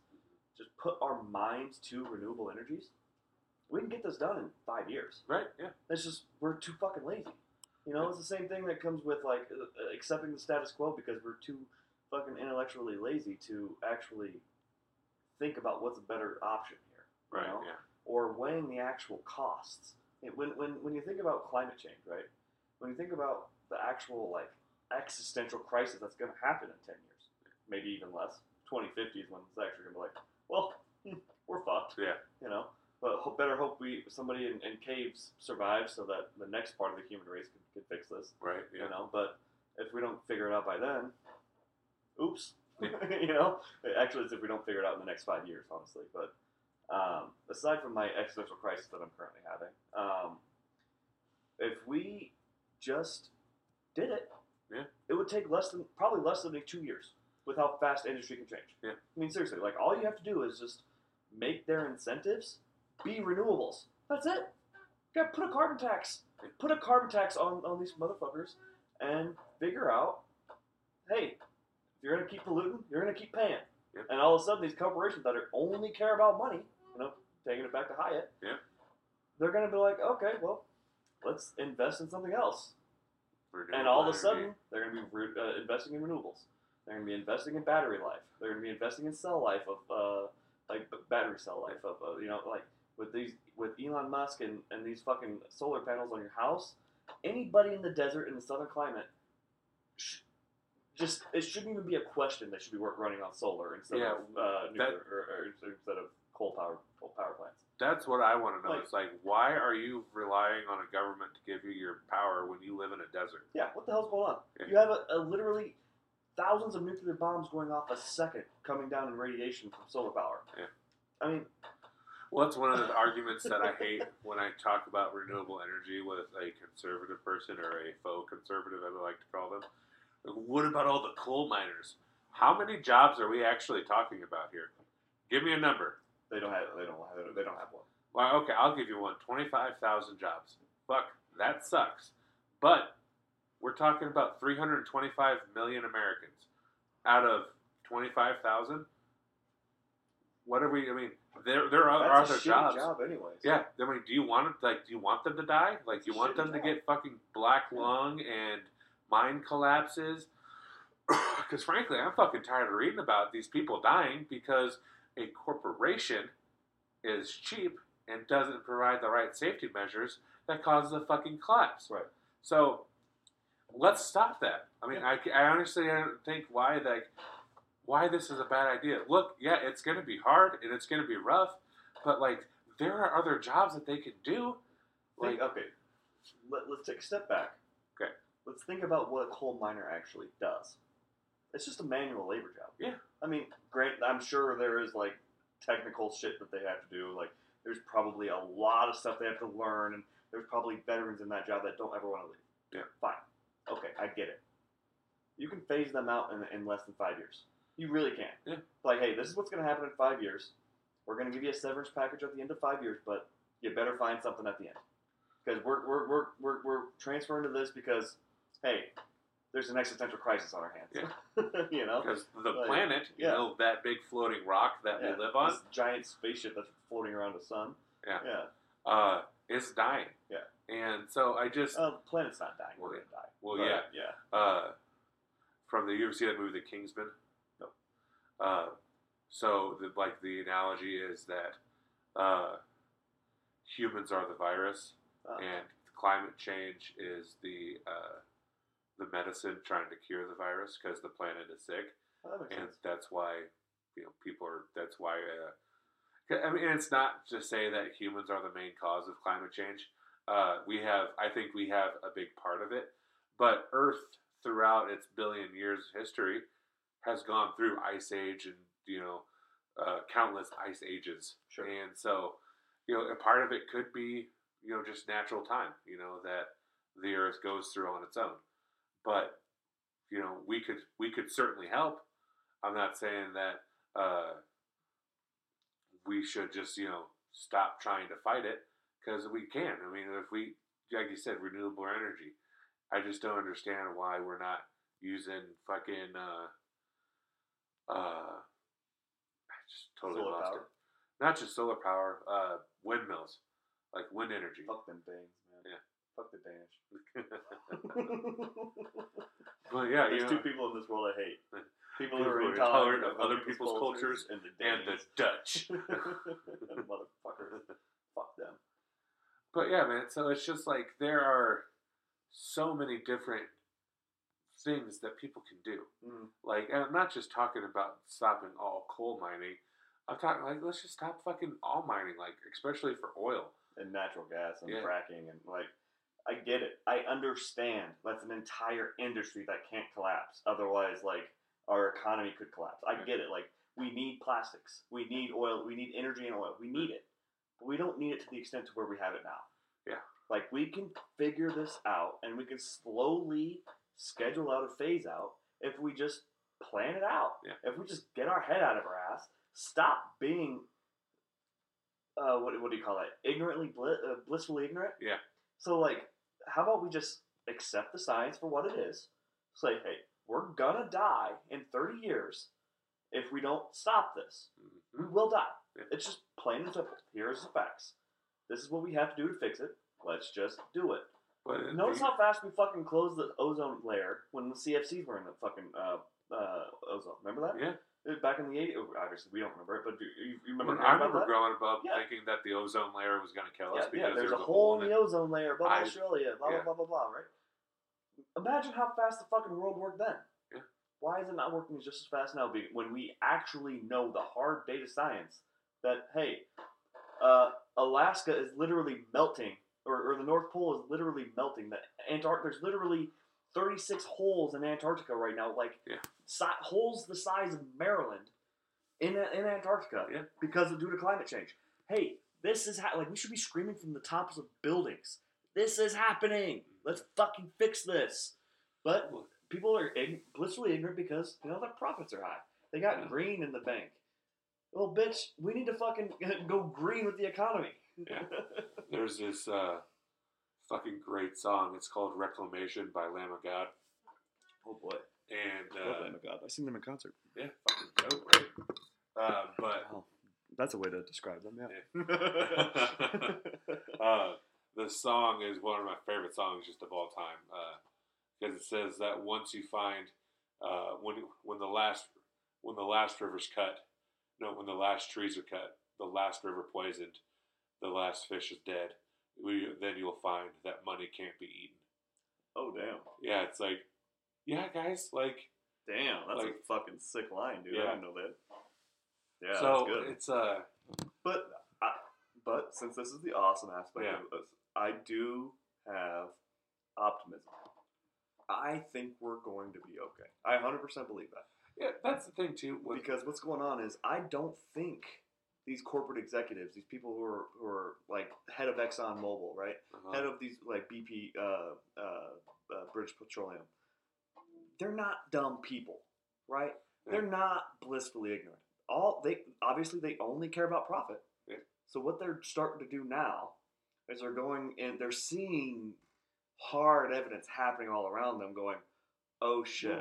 just put our minds to renewable energies, we can get this done in five years. right. Yeah. It's just we're too fucking lazy. You know, it's the same thing that comes with like uh, accepting the status quo because we're too fucking intellectually lazy to actually think about what's a better option here you Right. know? Yeah. or weighing the actual costs. It, when, when, when you think about climate change, right? When you think about the actual like existential crisis that's going to happen in 10 years, maybe even less, 2050 is when it's actually going to be like, well, hmm, we're fucked, Yeah. you know? But ho- better hope we somebody in, in caves survives so that the next part of the human race can, can fix this, Right. Yeah. you know? But if we don't figure it out by then, oops. you know, actually, it's if we don't figure it out in the next five years, honestly. But um, aside from my existential crisis that I'm currently having, um, if we just did it, Yeah. it would take less than probably less than two years with how fast industry can change. Yeah. I mean, seriously, like all you have to do is just make their incentives be renewables. That's it. Yeah, put a carbon tax. Put a carbon tax on, on these motherfuckers and figure out, hey, you're gonna keep polluting, you're gonna keep paying. Yeah. And all of a sudden, these corporations that are only care about money, you know, taking it back to Hyatt, Yeah. they're gonna be like, okay, well, let's invest in something else. and all of a sudden, they're gonna be re- uh, investing in renewables. They're gonna be investing in battery life. They're gonna be investing in cell life of, uh, like b- battery cell life of, uh, you know, like with these with Elon Musk and, and these fucking solar panels on your house. Anybody in the desert in the southern climate, sh- just it shouldn't even be a question. They should be running on solar instead Yeah, of uh, that- or, or instead of coal power coal power plants. That's what I want to know. Like- it's like, why are you relying on a government to give you your power when you live in a desert? Yeah, what the hell's going on? Yeah. You have a, a literally thousands of nuclear bombs going off a second coming down in radiation from solar power. Yeah. I mean, Well, that's one of the arguments that I hate when I talk about renewable energy with a conservative person or a faux conservative, as I like to call them. What about all the coal miners? How many jobs are we actually talking about here? Give me a number. they don't have they don't have they don't have one. Well, okay, I'll give you one. 25,000 jobs. Fuck, that sucks. But we're talking about 325 million Americans out of 25,000. What are we? I mean, there there are That's other a shitty jobs. job, anyways. Yeah, I mean, do you want it? Like, do you want them to die? Like, you want them to get fucking black lung and mind collapses? Because frankly, I'm fucking tired of reading about these people dying because a corporation is cheap and doesn't provide the right safety measures that causes a fucking collapse. Right. So let's stop that. I mean, Yeah. I, I honestly don't think why like why this is a bad idea. Look, yeah, it's going to be hard and it's going to be rough, but like there are other jobs that they could do. Think, Like, okay, Let, let's take a step back. Let's think about what a coal miner actually does. It's just a manual labor job. Yeah. I mean, great. I'm sure there is like technical shit that they have to do. Like, there's probably a lot of stuff they have to learn, and there's probably veterans in that job that don't ever want to leave. Yeah. Fine. Okay, I get it. You can phase them out in, in less than five years. You really can. Yeah. Like, hey, this is what's going to happen in five years. We're going to give you a severance package at the end of five years, but you better find something at the end. Because we're, we're, we're, we're, we're transferring to this because, hey, there's an existential crisis on our hands. Yeah. you know? because the Like, planet, you yeah. know, that big floating rock that Yeah, we live on, This giant spaceship that's floating around the sun. Yeah. Yeah. uh, is dying. Yeah. And so I just, Uh, the planet's not dying. We're going to die. well, But, yeah, Yeah. uh, from the you ever see that movie The Kingsman? No. Uh, so the, like the analogy is that uh, humans are the virus, Uh, and climate change is the uh, the medicine trying to cure the virus because the planet is sick, that and sense. that's why you know people are. That's why. Uh, I mean, it's not to say that humans are the main cause of climate change. Uh, we have, I think, we have a big part of it, but Earth, throughout its billion years of history, has gone through ice age and you know uh, countless ice ages, Sure. and so you know a part of it could be you know just natural time, you know that the Earth goes through on its own, but you know we could we could certainly help. I'm not saying that uh, we should just you know stop trying to fight it because we can. I mean, if we like you said, renewable energy. I just don't understand why we're not using fucking uh uh I just totally Solar lost power. it. Not just solar power, uh windmills. Like wind energy. Fuck them Danes, man. Yeah. Fuck the Danish. but yeah, There's you two know, people in this world I hate. People, People who are intolerant of other people's cultures and the and the Dutch. Motherfuckers. Fuck them. But yeah, man, so it's just like there are so many different things that people can do. Mm. Like, and I'm not just talking about stopping all coal mining. I'm talking like let's just stop fucking all mining, like especially for oil. And natural gas and Yeah. fracking and like I get it. I understand. That's an entire industry that can't collapse. Otherwise, like our economy could collapse. I get it. Like we need plastics. We need oil. We need energy and oil. We need it. But we don't need it to the extent to where we have it now. Yeah. Like we can figure this out and we can slowly schedule out a phase out if we just plan it out. Yeah. If we just get our head out of our ass, stop being uh, what, what do you call it? Ignorantly, bli- uh, blissfully ignorant. Yeah. So like, how about we just accept the science for what it is? Say, hey, we're gonna die in 30 years if we don't stop this. We Mhm. will die. Yeah. It's just plain and simple. Here's the facts. This is what we have to do to fix it. Let's just do it. But Notice how fast we fucking closed the ozone layer when the CFCs were in the fucking uh, uh, ozone. Remember that? yeah. Uh, Back in the 80s. Obviously, we don't remember it, but do you, you remember? I remember that? growing up Yeah. thinking that the ozone layer was going to kill us Yeah, because yeah, there's there a was hole in the ozone layer above I- Australia, blah, blah, blah, blah, blah, right? Imagine how fast the fucking world worked then. Yeah. Why is it not working just as fast now when we actually know the hard data science that, hey, uh, Alaska is literally melting, or, or the North Pole is literally melting. that Antarctic, there's literally 36 holes in Antarctica right now, like Yeah. si- holes the size of Maryland in, in Antarctica Yeah. because of due to climate change. Hey, this is ha- like we should be screaming from the tops of buildings. This is happening. Let's fucking fix this. But people are ign- blissfully ignorant because you know their profits are high. They got Yeah. green in the bank. Well, bitch, we need to fucking go green with the economy. Yeah. There's this uh, fucking great song. It's called Reclamation by Lamb of God. oh boy. And uh, God. I've seen them in concert. yeah, fucking dope, right? Uh, but Wow. That's a way to describe them, yeah. uh, the song is one of my favorite songs just of all time because it says that once you find uh, when when the last when the last river's cut, no, when the last trees are cut, the last river poisoned, the last fish is dead. We, then you'll find that money can't be eaten. oh damn. Yeah, it's like, yeah, guys, like Damn, that's Like- a fucking sick line, dude. I Yeah. didn't know that. Yeah, so that's good. it's uh But I, but since this is the awesome aspect Yeah. of this, I do have optimism. I think we're going to be okay. I 100% believe that. yeah, that's the thing too. Because what's going on is I don't think these corporate executives, these people who are who are like head of Exxon Mobil, right? uh, Head of these like BP, uh, uh, uh, British Petroleum, they're not dumb people, right? They're not blissfully ignorant. All they obviously they only care about profit. Yeah. So what they're starting to do now is they're going and they're seeing hard evidence happening all around them, going, "Oh shit,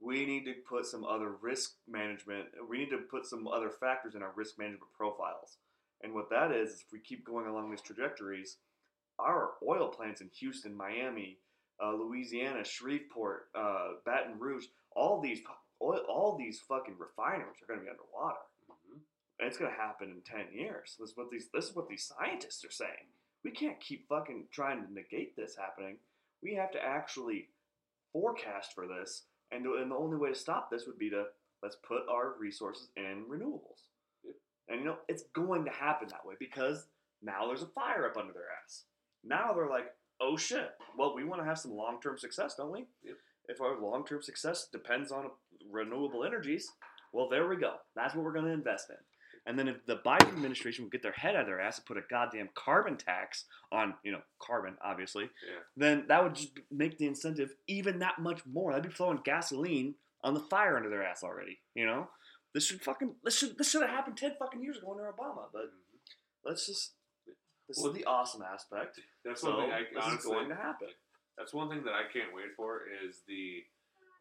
we need to put some other risk management. We need to put some other factors in our risk management profiles." And what that is, is if we keep going along these trajectories, our oil plants in Houston, Miami, uh, Louisiana, Shreveport, uh, Baton Rouge, all these oil, all these fucking refineries are going to be underwater. Mhm. And it's going to happen in 10 years. This is what these this is what these scientists are saying. We can't keep fucking trying to negate this happening. We have to actually forecast for this and, the- and the only way to stop this would be to let's put our resources in renewables. Yep. And you know, it's going to happen that way because now there's a fire up under their ass. Now they're like, "Oh shit. Well, we want to have some long-term success, don't we?" Yep. If our long-term success depends on renewable energies, well, there we go. That's what we're going to invest in. And then if the Biden administration would get their head out of their ass and put a goddamn carbon tax on, you know, carbon, obviously, Yeah. then that would just make the incentive even that much more. That'd be throwing gasoline on the fire under their ass already. You know, this should fucking this should this should have happened ten fucking years ago under Obama. But Mhm. let's just this Well, is the awesome aspect. That's So one thing I this is going to happen. That's one thing that I can't wait for is the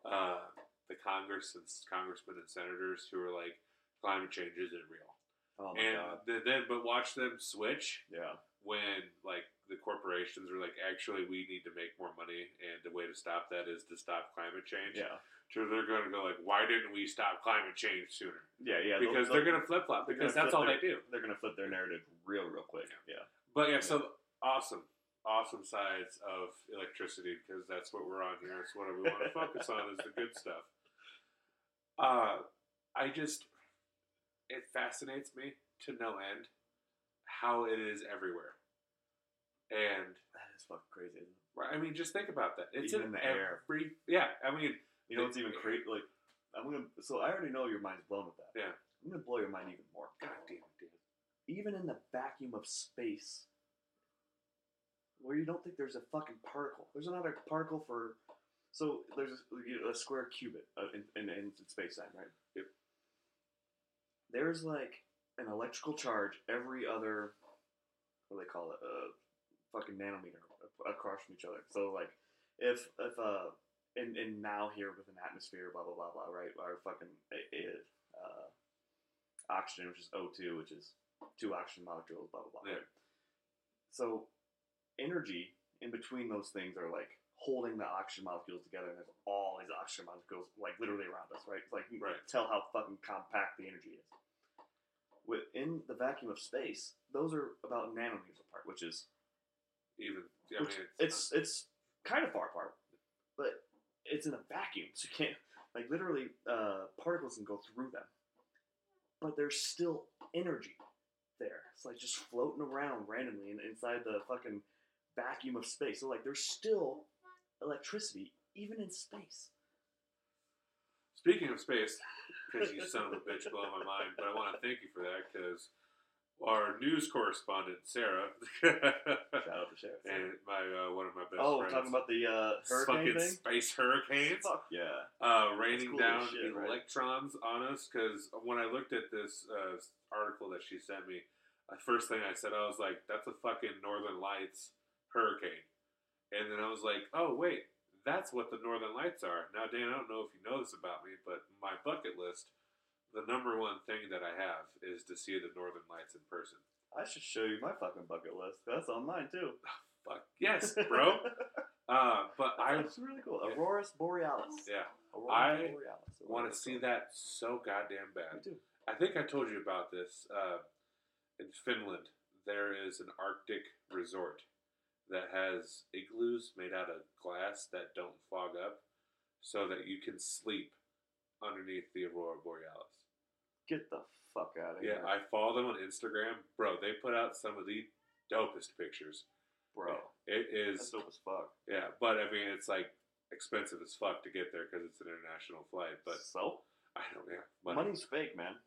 uh, the Congress and congressmen and senators who are like climate change isn't real, Oh my and god. th- then but watch them switch Yeah. when like the corporations are like actually we need to make more money and the way to stop that is to stop climate change. Yeah. So they're going to go like, why didn't we stop climate change sooner? Yeah. Yeah. Because they're going to flip flop because that's all their- they do. they're gonna flip their narrative real real quick. Yeah. But yeah, so awesome, awesome sides of electricity because that's what we're on here. That's what we want to focus on is the good stuff. Uh, I just it fascinates me to no end how it is everywhere, and That is fucking crazy. Right, I mean, just think about that. It's Even in in the air. every yeah. I mean, You know it's even crazy? Like I'm gonna. So I already know your mind's blown with that. Yeah. I'm gonna blow your mind even more. God damn it, dude. even in the vacuum of space, where you don't think there's a fucking particle. There's another particle for. So there's a, you know, a square cubit uh, in, in, in space time, right? Yep. There's like an electrical charge every other, what do they call it? Uh, fucking nanometer across from each other. So like, if if uh, in, in now here with an atmosphere, blah blah blah blah, right? Our fucking uh, oxygen, which is O2, which is two oxygen molecules, blah blah blah. Yeah. right? So energy in between those things are like holding the oxygen molecules together, and there's all these oxygen molecules like literally around us, right? It's like you can tell how fucking compact the energy is. Within the vacuum of space, those are about nanometers apart, which is Even I mean, which it's it's kind of far apart, but it's in a vacuum, so you can't like literally uh, particles can go through them, but there's still energy there. It's like just floating around randomly in, inside the fucking vacuum of space. So like there's still electricity even in space. Speaking of space, because you son of a bitch blow my mind, but I want to thank you for that because our news correspondent Sarah Shout out to Sheriff. and my uh, one of my best friends oh, friends, talking about the uh, hurricane fucking thing. space hurricanes, Fuck yeah. uh, raining cool down as shit, right? electrons on us. Because when I looked at this uh, article that she sent me, the first thing I said I was like, "That's a fucking Northern Lights hurricane," and then I was like, "Oh wait." That's what the Northern Lights are. Now, Dan, I don't know if you know this about me, but my bucket list, the number one thing that I have is to see the Northern Lights in person. I should show you my fucking bucket list. That's on mine too. Fuck yes, bro. uh, but I That's really cool. Aurora's Borealis. yeah Aurora I Borealis. or want to see that so goddamn Me bad. too. I think I told you about this. Uh, in Finland, there is an Arctic resort that has igloos made out of glass that don't fog up, so that you can sleep underneath the aurora borealis. Get the fuck out of Yeah, here, Yeah, I follow them on Instagram, bro. They put out some of the dopest pictures. bro. It is. That's dope as fuck. yeah, but I mean, it's like expensive as fuck to get there because it's an international flight. But so I don't, yeah, money. money's fake, man.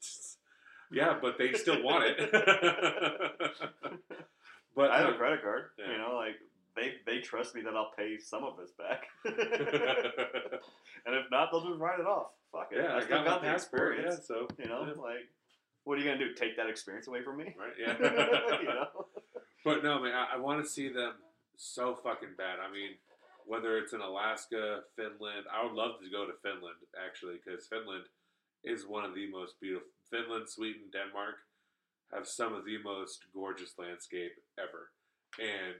Yeah, but they still want it. but I have a credit card. yeah. You know, like they they trust me that I'll pay some of this back, and if not, they'll just write it off. Fuck it. yeah, I I got got the passport. Yeah, experience. so You know, yeah, like what are you gonna do? Take that experience away from me? right, yeah. you know? But no, man, I, I want to see them so fucking bad. I mean, whether it's in Alaska, Finland, I would love to go to Finland actually, because Finland is one of the most beautiful. Finland, Sweden, Denmark have some of the most gorgeous landscape ever, and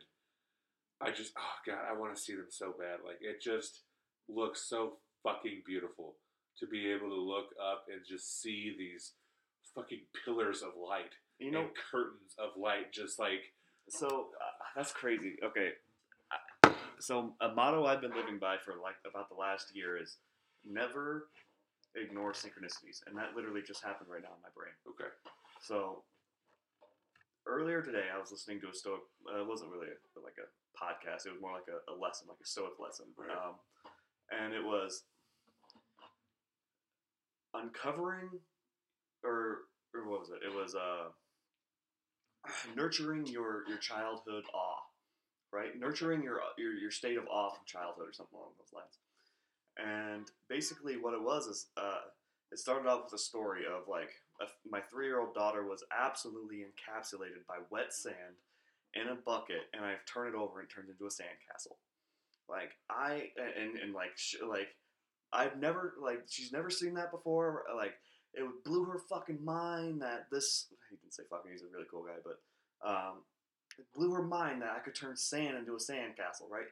I just, oh god, I want to see them so bad. Like it just looks so fucking beautiful to be able to look up and just see these fucking pillars of light You know, and curtains of light, just like So uh, that's crazy. Okay, I- so a motto I've been living by for like about the last year is never ignore synchronicities, and that literally just happened right now in my brain. okay, So earlier today, I was listening to a Stoic. Uh, it wasn't really a, like a podcast. It was more like a, a lesson, like a Stoic lesson. Right. Um, and it was uncovering, or or what was it? It was uh, nurturing your your childhood awe, right? Nurturing your your your state of awe from childhood, or something along those lines. And basically, what it was is, uh, it started off with a story of like my three year old daughter was absolutely encapsulated by wet sand in a bucket, and I've turned it over and it turns into a sandcastle. Like I and and like sh- like I've never like she's never seen that before. Like it blew her fucking mind that this he didn't say fucking he's a really cool guy, but um, it blew her mind that I could turn sand into a sandcastle. Right,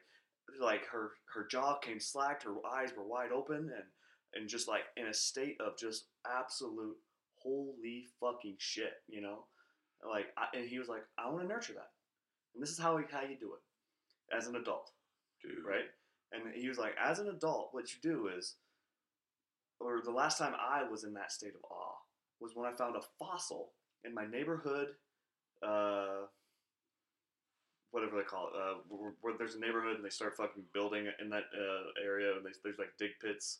like her her jaw came slacked, her eyes were wide open, and and just like in a state of just absolute holy fucking shit, you know. Like, I, and he was like, I want to nurture that, and this is how how you do it as an adult dude, right? And he was like, as an adult, what you do is, or the last time I was in that state of awe was when I found a fossil in my neighborhood, uh, whatever they call it, uh, where, where there's a neighborhood and they start fucking building in that uh, area, and they, there's like dig pits,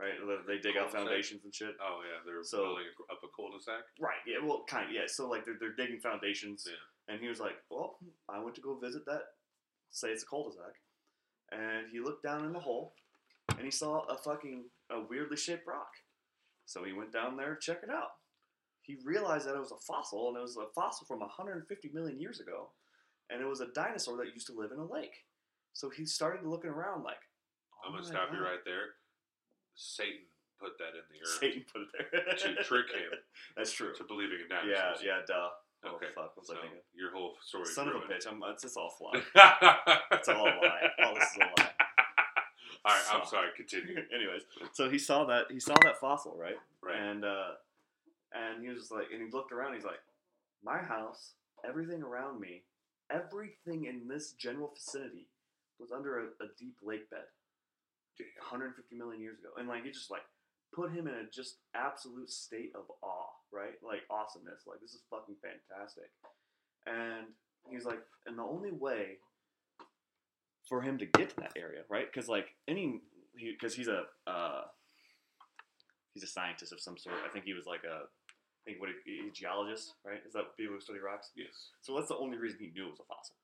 right? They dig out foundations and shit. Oh yeah, they're So- building up a cul-de-sac. Right. Yeah. Well, kind of. Yeah. So like they're, they're digging foundations, Yeah. and he was like, "Well, I went to go visit that. Say it's a cul-de-sac," and he looked down in the hole, and he saw a fucking a weirdly shaped rock. So he went down there to check it out. He realized that it was a fossil, and it was a fossil from 150 million years ago, and it was a dinosaur that used to live in a lake. So he started looking around like, I'm "Oh gonna my stop you right there. Satan put that in the earth Satan put it there to trick him That's true. to believing in dinosaurs. Yeah. yeah, Duh. Oh Okay. fuck. What was So I thinking? your whole story. Son of a bitch! I'm, it's, it's all fly. it's It's all a lie. All this is a lie. All right, I'm Fuck. sorry. Continue. Anyways, so he saw that he saw that fossil, right? Right. And uh, and he was like, and he looked around. He's like, my house, everything around me, everything in this general vicinity was under a, a deep lake bed. 150 million years ago, and like it just like put him in a just absolute state of awe, right? Like awesomeness. Like this is fucking fantastic. And he's like, and the only way for him to get to that area, right? Because like any, because he's a uh, he's a scientist of some sort. I think he was like a, I think what a, a geologist, right? Is that people who study rocks? Yes. So that's the only reason he knew it was a fossil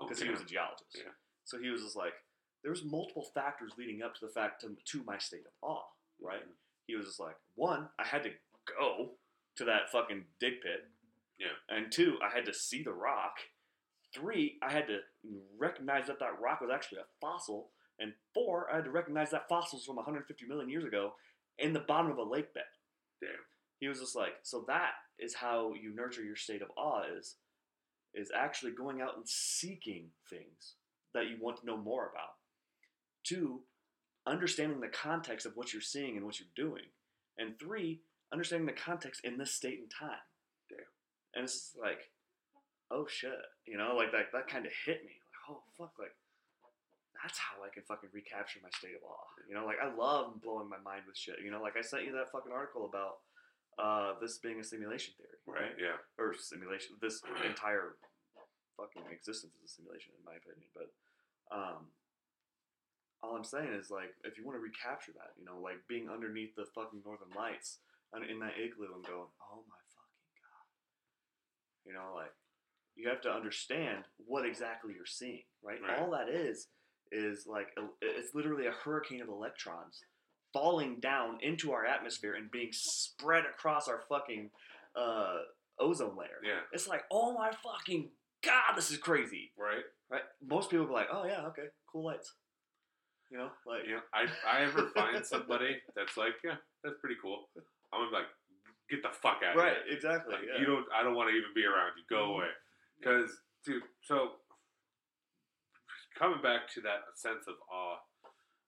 because he was a geologist. Yeah. So he was just like, there's multiple factors leading up to the fact to, to my state of awe, right? Mhm. He was just like, one, I had to go to that fucking dig pit. Yeah. And two, I had to see the rock. Three, I had to recognize that that rock was actually a fossil. And four, I had to recognize that fossil's from 150 million years ago in the bottom of a lake bed. Damn. He was just like, so that is how you nurture your state of awe is, is actually going out and seeking things that you want to know more about. Two, understanding the context of what you're seeing and what you're doing. And three, understanding the context in this state and time. Damn. And it's like, oh shit, you know, like that that kind of hit me. Like, oh fuck, like that's how I can fucking recapture my state of awe. You know, like I love blowing my mind with shit. You know, like I sent you that fucking article about uh, this being a simulation theory, right? Yeah. Or simulation. This entire fucking existence is a simulation, in my opinion. But um, all I'm saying is like, if you want to recapture that, you know, like being underneath the fucking northern lights in that igloo and going, oh my fucking god, you know, like you have to understand what exactly you're seeing, right? Right. All that is is like a, it's literally a hurricane of electrons falling down into our atmosphere and being spread across our fucking uh, ozone layer. Yeah. It's like, oh my fucking god, this is crazy, Right. right? Most people be like, oh yeah, okay, cool lights. You know, like You know, I I ever find somebody that's like, yeah, that's pretty cool. I'm gonna be like, get the fuck out right, of here. exactly. Like, yeah. You don't. I don't want to even be around you. Go Mhm. away. Because, dude. So coming back to that sense of awe,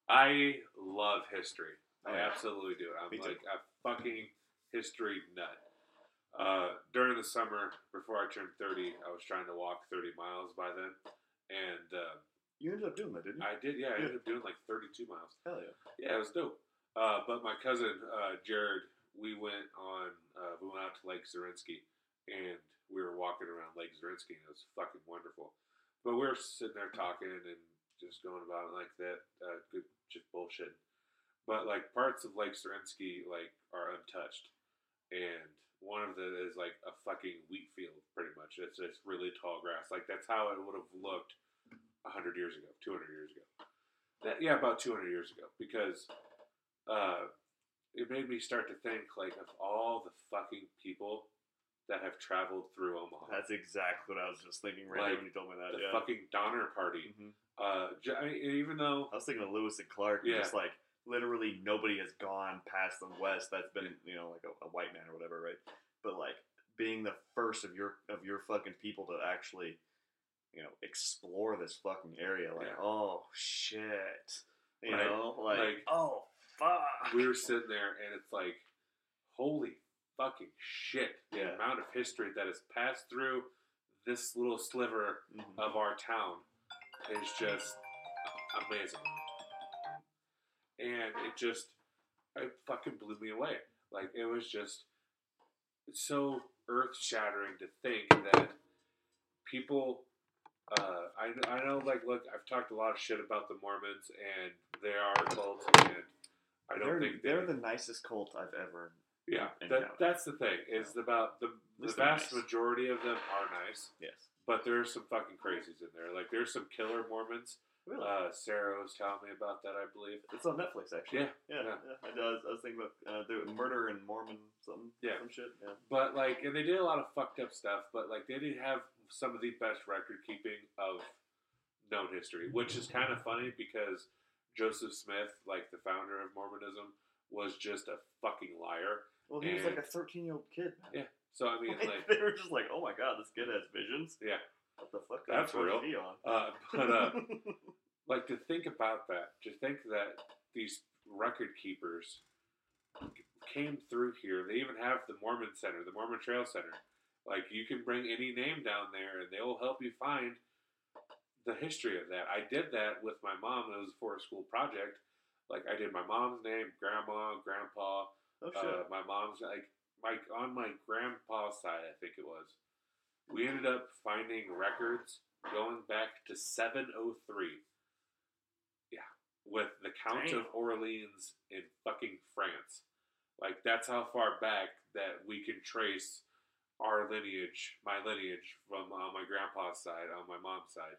I love history. I Oh, yeah. absolutely do. I'm Me too. like a fucking history nut. Uh, during the summer, before I turned 30, I was trying to walk 30 miles by then. And uh, You ended up doing that, didn't you? I did, yeah, I ended up doing like 32 miles. Hell yeah. Yeah, it was dope. Uh, but my cousin uh, Jared, we went on, uh, we went out to Lake Zorinsky, and we were walking around Lake Zorinsky, and it was fucking wonderful. But we were sitting there talking and just going about it like that, uh, good, just bullshit. But like parts of Lake Zorinsky like are untouched, and one of them is like a fucking wheat field, pretty much. It's just really tall grass. Like that's how it would have looked hundred years ago, two hundred years ago. That, yeah, about two hundred years ago, because uh, it made me start to think like of all the fucking people that have traveled through Omaha. That's exactly what I was just thinking right Like, when you told me that. the yeah. fucking Donner Party. Mhm. Uh, I mean, even though I was thinking of Lewis and Clark. Yeah. Just like literally nobody has gone past the West that's been you know like a, a white man or whatever, right? But like being the first of your of your fucking people to actually you know explore this fucking area, like Yeah. oh shit, you Right. know, like, Like, oh fuck. we were sitting there and it's like, holy fucking shit! The Yeah. amount of history that has passed through this little sliver Mhm. of our town is just amazing. And it just, it fucking blew me away. Like, it was just so earth shattering to think that people, uh, I, I know, like, look, I've talked a lot of shit about the Mormons and they are a cult, and I don't they're, think they, they're the nicest cult I've ever. yeah, that, that's the thing, is about the, the vast nice. majority of them are nice. Yes. But there are some fucking crazies in there. Like there's some killer Mormons. Really? Uh, Sarah was telling me about that, I believe. it's on Netflix actually. Yeah, Yeah, yeah. yeah. I, was, I was thinking about uh, the murder and Mormon something. Yeah. Some shit. Yeah. But like, and they did a lot of fucked up stuff. But like, they didn't have some of the best record keeping of known history, which is kind of funny because Joseph Smith, like the founder of Mormonism, was just a fucking liar. Well, he was like a 13 year old kid. man. Yeah. So I mean, like, they were just like, oh my god, this kid has visions. Yeah. What the fuck? That's real. uh, but uh, like to think about that, to think that these record keepers came through here. They even have the Mormon Center, the Mormon Trail Center. Like you can bring any name down there, and they will help you find the history of that. I did that with my mom. It was for a school project. Like I did my mom's name, grandma, grandpa, oh shit. uh, my mom's like my on my grandpa's side, I think it was. We ended up finding records going back to 703. Yeah, with the Count of Orleans in fucking France. Like that's how far back that we can trace our lineage, my lineage from on my grandpa's side, on my mom's side,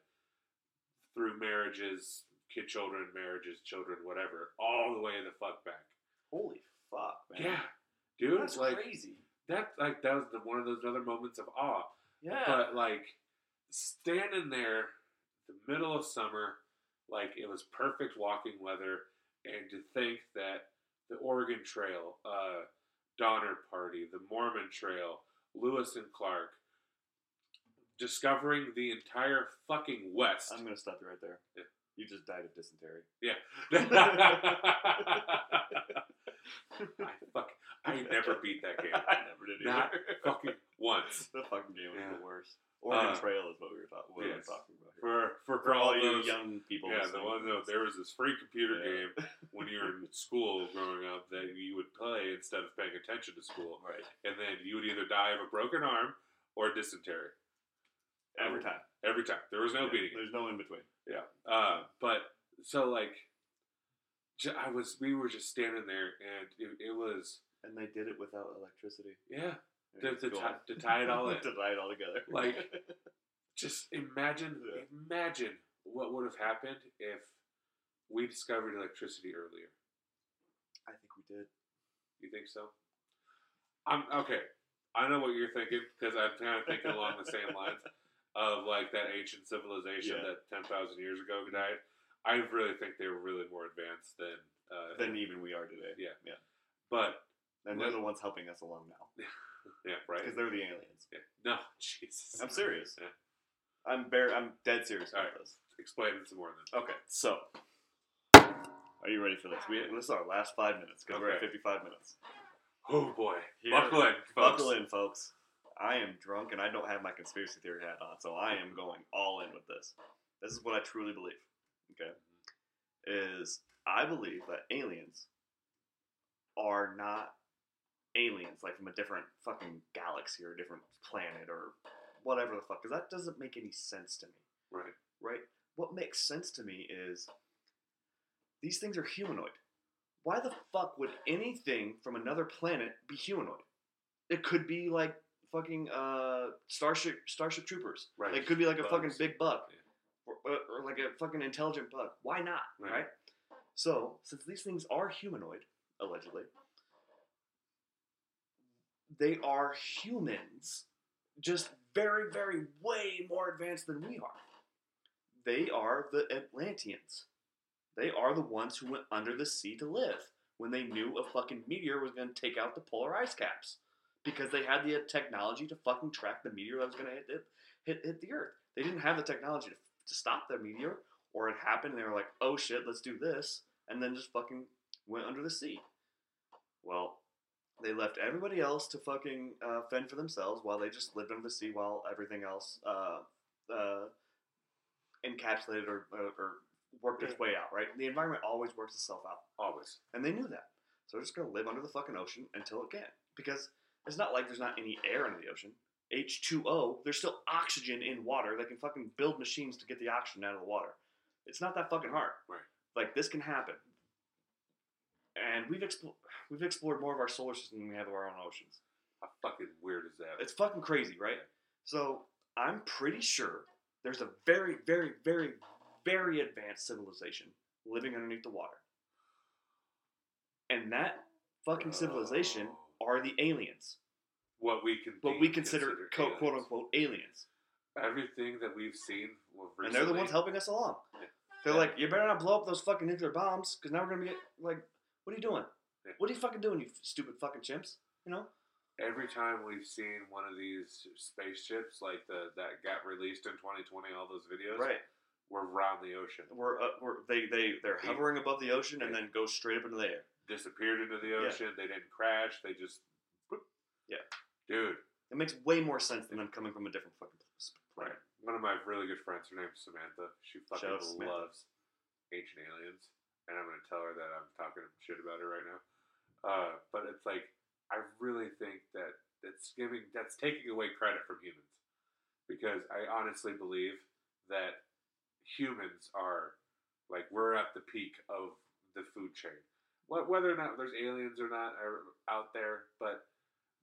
through marriages, kid children, marriages, children, whatever, all the way in the fuck back. Holy fuck, man. Yeah, dude, That's like crazy. that. Like that was the, one of those other moments of awe. Yeah. But like standing there, the middle of summer, like it was perfect walking weather, and to think that the Oregon Trail, uh, Donner Party, the Mormon Trail, Lewis and Clark, discovering the entire fucking West. I'm gonna stop you right there. Yeah. You just died of dysentery. Yeah. I fuck. I never beat that game. I never did Not either. fucking once. the fucking game was Yeah. the worst. Oregon Uh, Trail is what we were, talk- what yes. talking about here. For for, For all you those, young people, yeah, the one that there was this free computer Yeah. game when you were in school growing up that you would play instead of paying attention to school, right and then you would either die of a broken arm or dysentery every time. Every time there was no Yeah, beating it. There's no in between. Yeah. Uh, but so like, j- I was we were just standing there, and it, it was And they did it without electricity. yeah. Yeah, To, to, cool. tie, to tie it all in, to tie it all together. Like, just imagine Yeah. imagine what would have happened if we discovered electricity earlier. I think we did. You think so? I'm okay. I know what you're thinking because I'm kind of thinking along the same lines of like that ancient civilization Yeah. that ten thousand years ago died. I really think they were really more advanced than uh, Than even we are today. Yeah. Yeah. But And they're the ones helping us along now. yeah, right. Because they're the aliens. Yeah. No, Jesus. I'm serious. Yeah. I'm bare, I'm dead serious about Alright. this. Explain it some more then. Okay, so Are you ready for this? We this is our last five minutes because we're at Okay. 55 minutes. Oh boy, Here- buckle in, folks. Buckle in, folks. I am drunk and I don't have my conspiracy theory hat on, so I am going all in with this. This is what I truly believe. Okay, is I believe that aliens are not aliens, like from a different fucking galaxy or a different planet or whatever the fuck. Because that doesn't make any sense to me. Right. right? What makes sense to me is these things are humanoid. Why the fuck would anything from another planet be humanoid? It could be like fucking uh, Starship Starship Troopers. Right. It could be like a fucking big bug, Yeah. or, or, or like a fucking intelligent bug. Why not? Right. right? So, since these things are humanoid, allegedly, they are humans, just very, very, way more advanced than we are. They are the Atlanteans. They are the ones who went under the sea to live when they knew a fucking meteor was going to take out the polar ice caps because they had the technology to fucking track the meteor that was going to hit, hit hit the earth. They didn't have the technology to, to stop the meteor, or it happened and they were like, "Oh shit, let's do this," and then just fucking went under the sea. Well, they left everybody else to fucking uh, fend for themselves while they just lived under the sea while everything else uh, uh, encapsulated or, or, or worked its way out. Right? The environment always works itself out. Always. And they knew that. So they're just going to live under the fucking ocean until it can. Because it's not like there's not any air in the ocean. H2O, there's still oxygen in water. They can fucking build machines to get the oxygen out of the water. It's not that fucking hard. Right. Like, this can happen. And we've, explo- we've explored more of our solar system than we have of our own oceans. How fucking weird is that? It's fucking crazy, right? So I'm pretty sure there's a very, very, very, very advanced civilization living underneath the water. And that fucking civilization Oh. Are the aliens. what we can What we consider, co- quote unquote aliens. everything that we've seen. well, And they're the ones helping us along. Yeah. They're Yeah. like, you better not blow up those fucking nuclear bombs because now we're to be like, what are you doing? Yeah. What are you fucking doing, you stupid fucking chimps? You know? Every time we've seen one of these spaceships, like the that got released in 2020, all those videos, Right. Were around the ocean, We're, uh, we're they, they, they're hovering above the ocean and then go straight up into the air. disappeared into the ocean. They didn't crash. They just, boop. Yeah. dude. It makes way more sense than them coming from a different fucking planet. Right. One of my really good friends, her name's Samantha. She fucking Shout out Samantha. loves ancient aliens, and I'm gonna tell her that I'm talking shit about her right now. Uh, but it's like I really think that that's giving that's taking away credit from humans because I honestly believe that humans are like we're at the peak of the food chain. What whether or not there's aliens or not are out there, but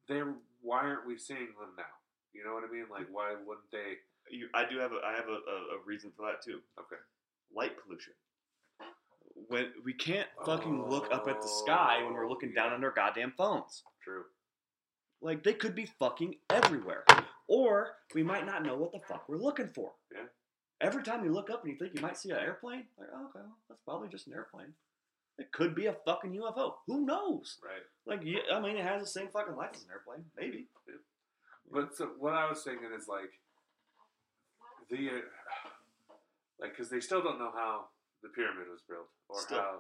they why aren't we seeing them now? You know what I mean? Like why wouldn't they? You, I do have a I have a, a, a reason for that too. Okay. Light pollution. When we can't fucking look up at the sky when we're Oh, looking yeah. down on our goddamn phones. True. Like they could be fucking everywhere, or we might not know what the fuck we're looking for. Yeah. Every time you look up and you think you might see an airplane, like oh, okay, well, that's probably just an airplane. It could be a fucking UFO. Who knows? Right. Like, yeah, I mean, it has the same fucking life as an airplane. Maybe. But so what I was thinking is like the uh, like because they still don't know how the pyramid was built or Still. how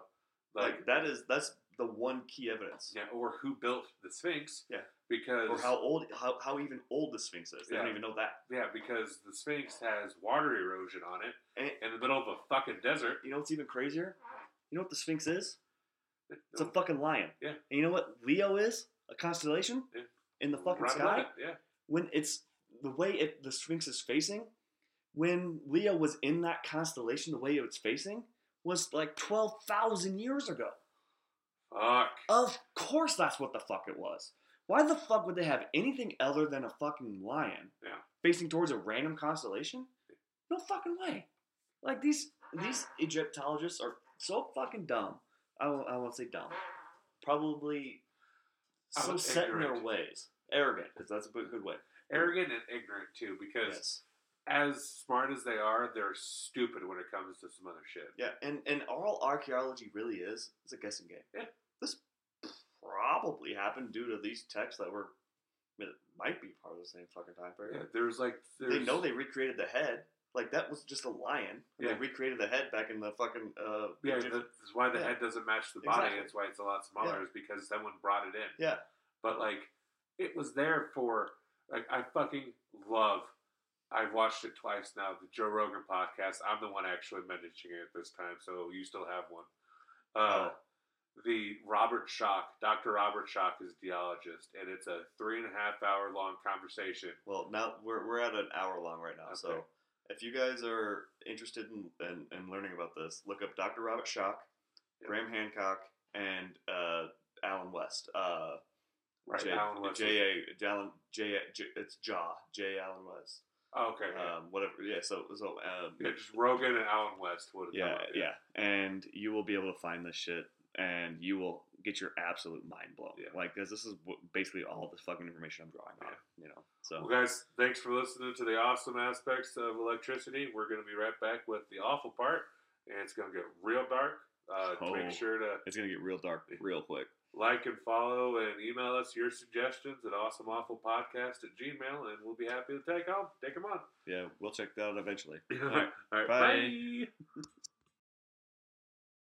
Like, like, that is that's the one key evidence. yeah or who built the Sphinx. Yeah. Because Or how old, how, how even old the Sphinx is. They don't even know that. yeah because the Sphinx has water erosion on it And in the middle of a fucking desert. you know what's even crazier? You know what the Sphinx is? It's a fucking lion. Yeah. And you know what Leo is? A constellation Yeah. in the fucking right sky. Yeah. When it's the way it the Sphinx is facing, when Leo was in that constellation, the way it was facing was like twelve thousand years ago. Fuck. Of course, that's what the fuck it was. Why the fuck would they have anything other than a fucking lion Yeah. facing towards a random constellation? No fucking way. Like these these Egyptologists are so fucking dumb. I won't, I won't say dumb. Probably so set in their ways. Arrogant, because that's a good good way. Arrogant and ignorant too, because Yes. as smart as they are, they're stupid when it comes to some other shit. Yeah, and, and all archaeology really is is a guessing game. Yeah. This probably happened due to these texts that were I mean, it might be part of the same fucking time period. Yeah, there's like there's, They know they recreated the head. like that was just a lion. And Yeah. They recreated the head back in the fucking. Uh, Yeah, that's why the Yeah. head doesn't match the body. Exactly. That's why it's a lot smaller. Yeah. Is because someone brought it in. yeah. But like, it was there for like I fucking love. I've watched it twice now. The Joe Rogan podcast. I'm the one actually managing it this time, so you still have one. Uh, Oh. The Robert Schoch, Dr. Robert Schoch is a geologist, and it's a three and a half hour long conversation. Well, now we're, we're at an hour long right now. Okay. So if you guys are interested in, in, in learning about this, look up Dr. Robert Schoch, Yeah. Graham Hancock, and uh, Alan West. Uh, Right, J, Alan West. J A Alan J, J it's Jaw J Alan West. Oh, okay, yeah. Um, whatever. Yeah. So so um, yeah, just Rogan and Alan West would have yeah yeah, and you will be able to find this shit, and you will get your absolute mind blown. Yeah. Like because this is basically all the fucking information I'm drawing on. Yeah. You know. So Well, guys, thanks for listening to the awesome aspects of electricity. We're going to be right back with the awful part, and it's going to get real dark. Uh, Oh. Make sure to it's gonna get real dark real quick. like and follow and email us your suggestions at awesomeawfulpodcast at gmail, and we'll be happy to take on take them on. Yeah, we'll check that out eventually. All right, Bye. bye.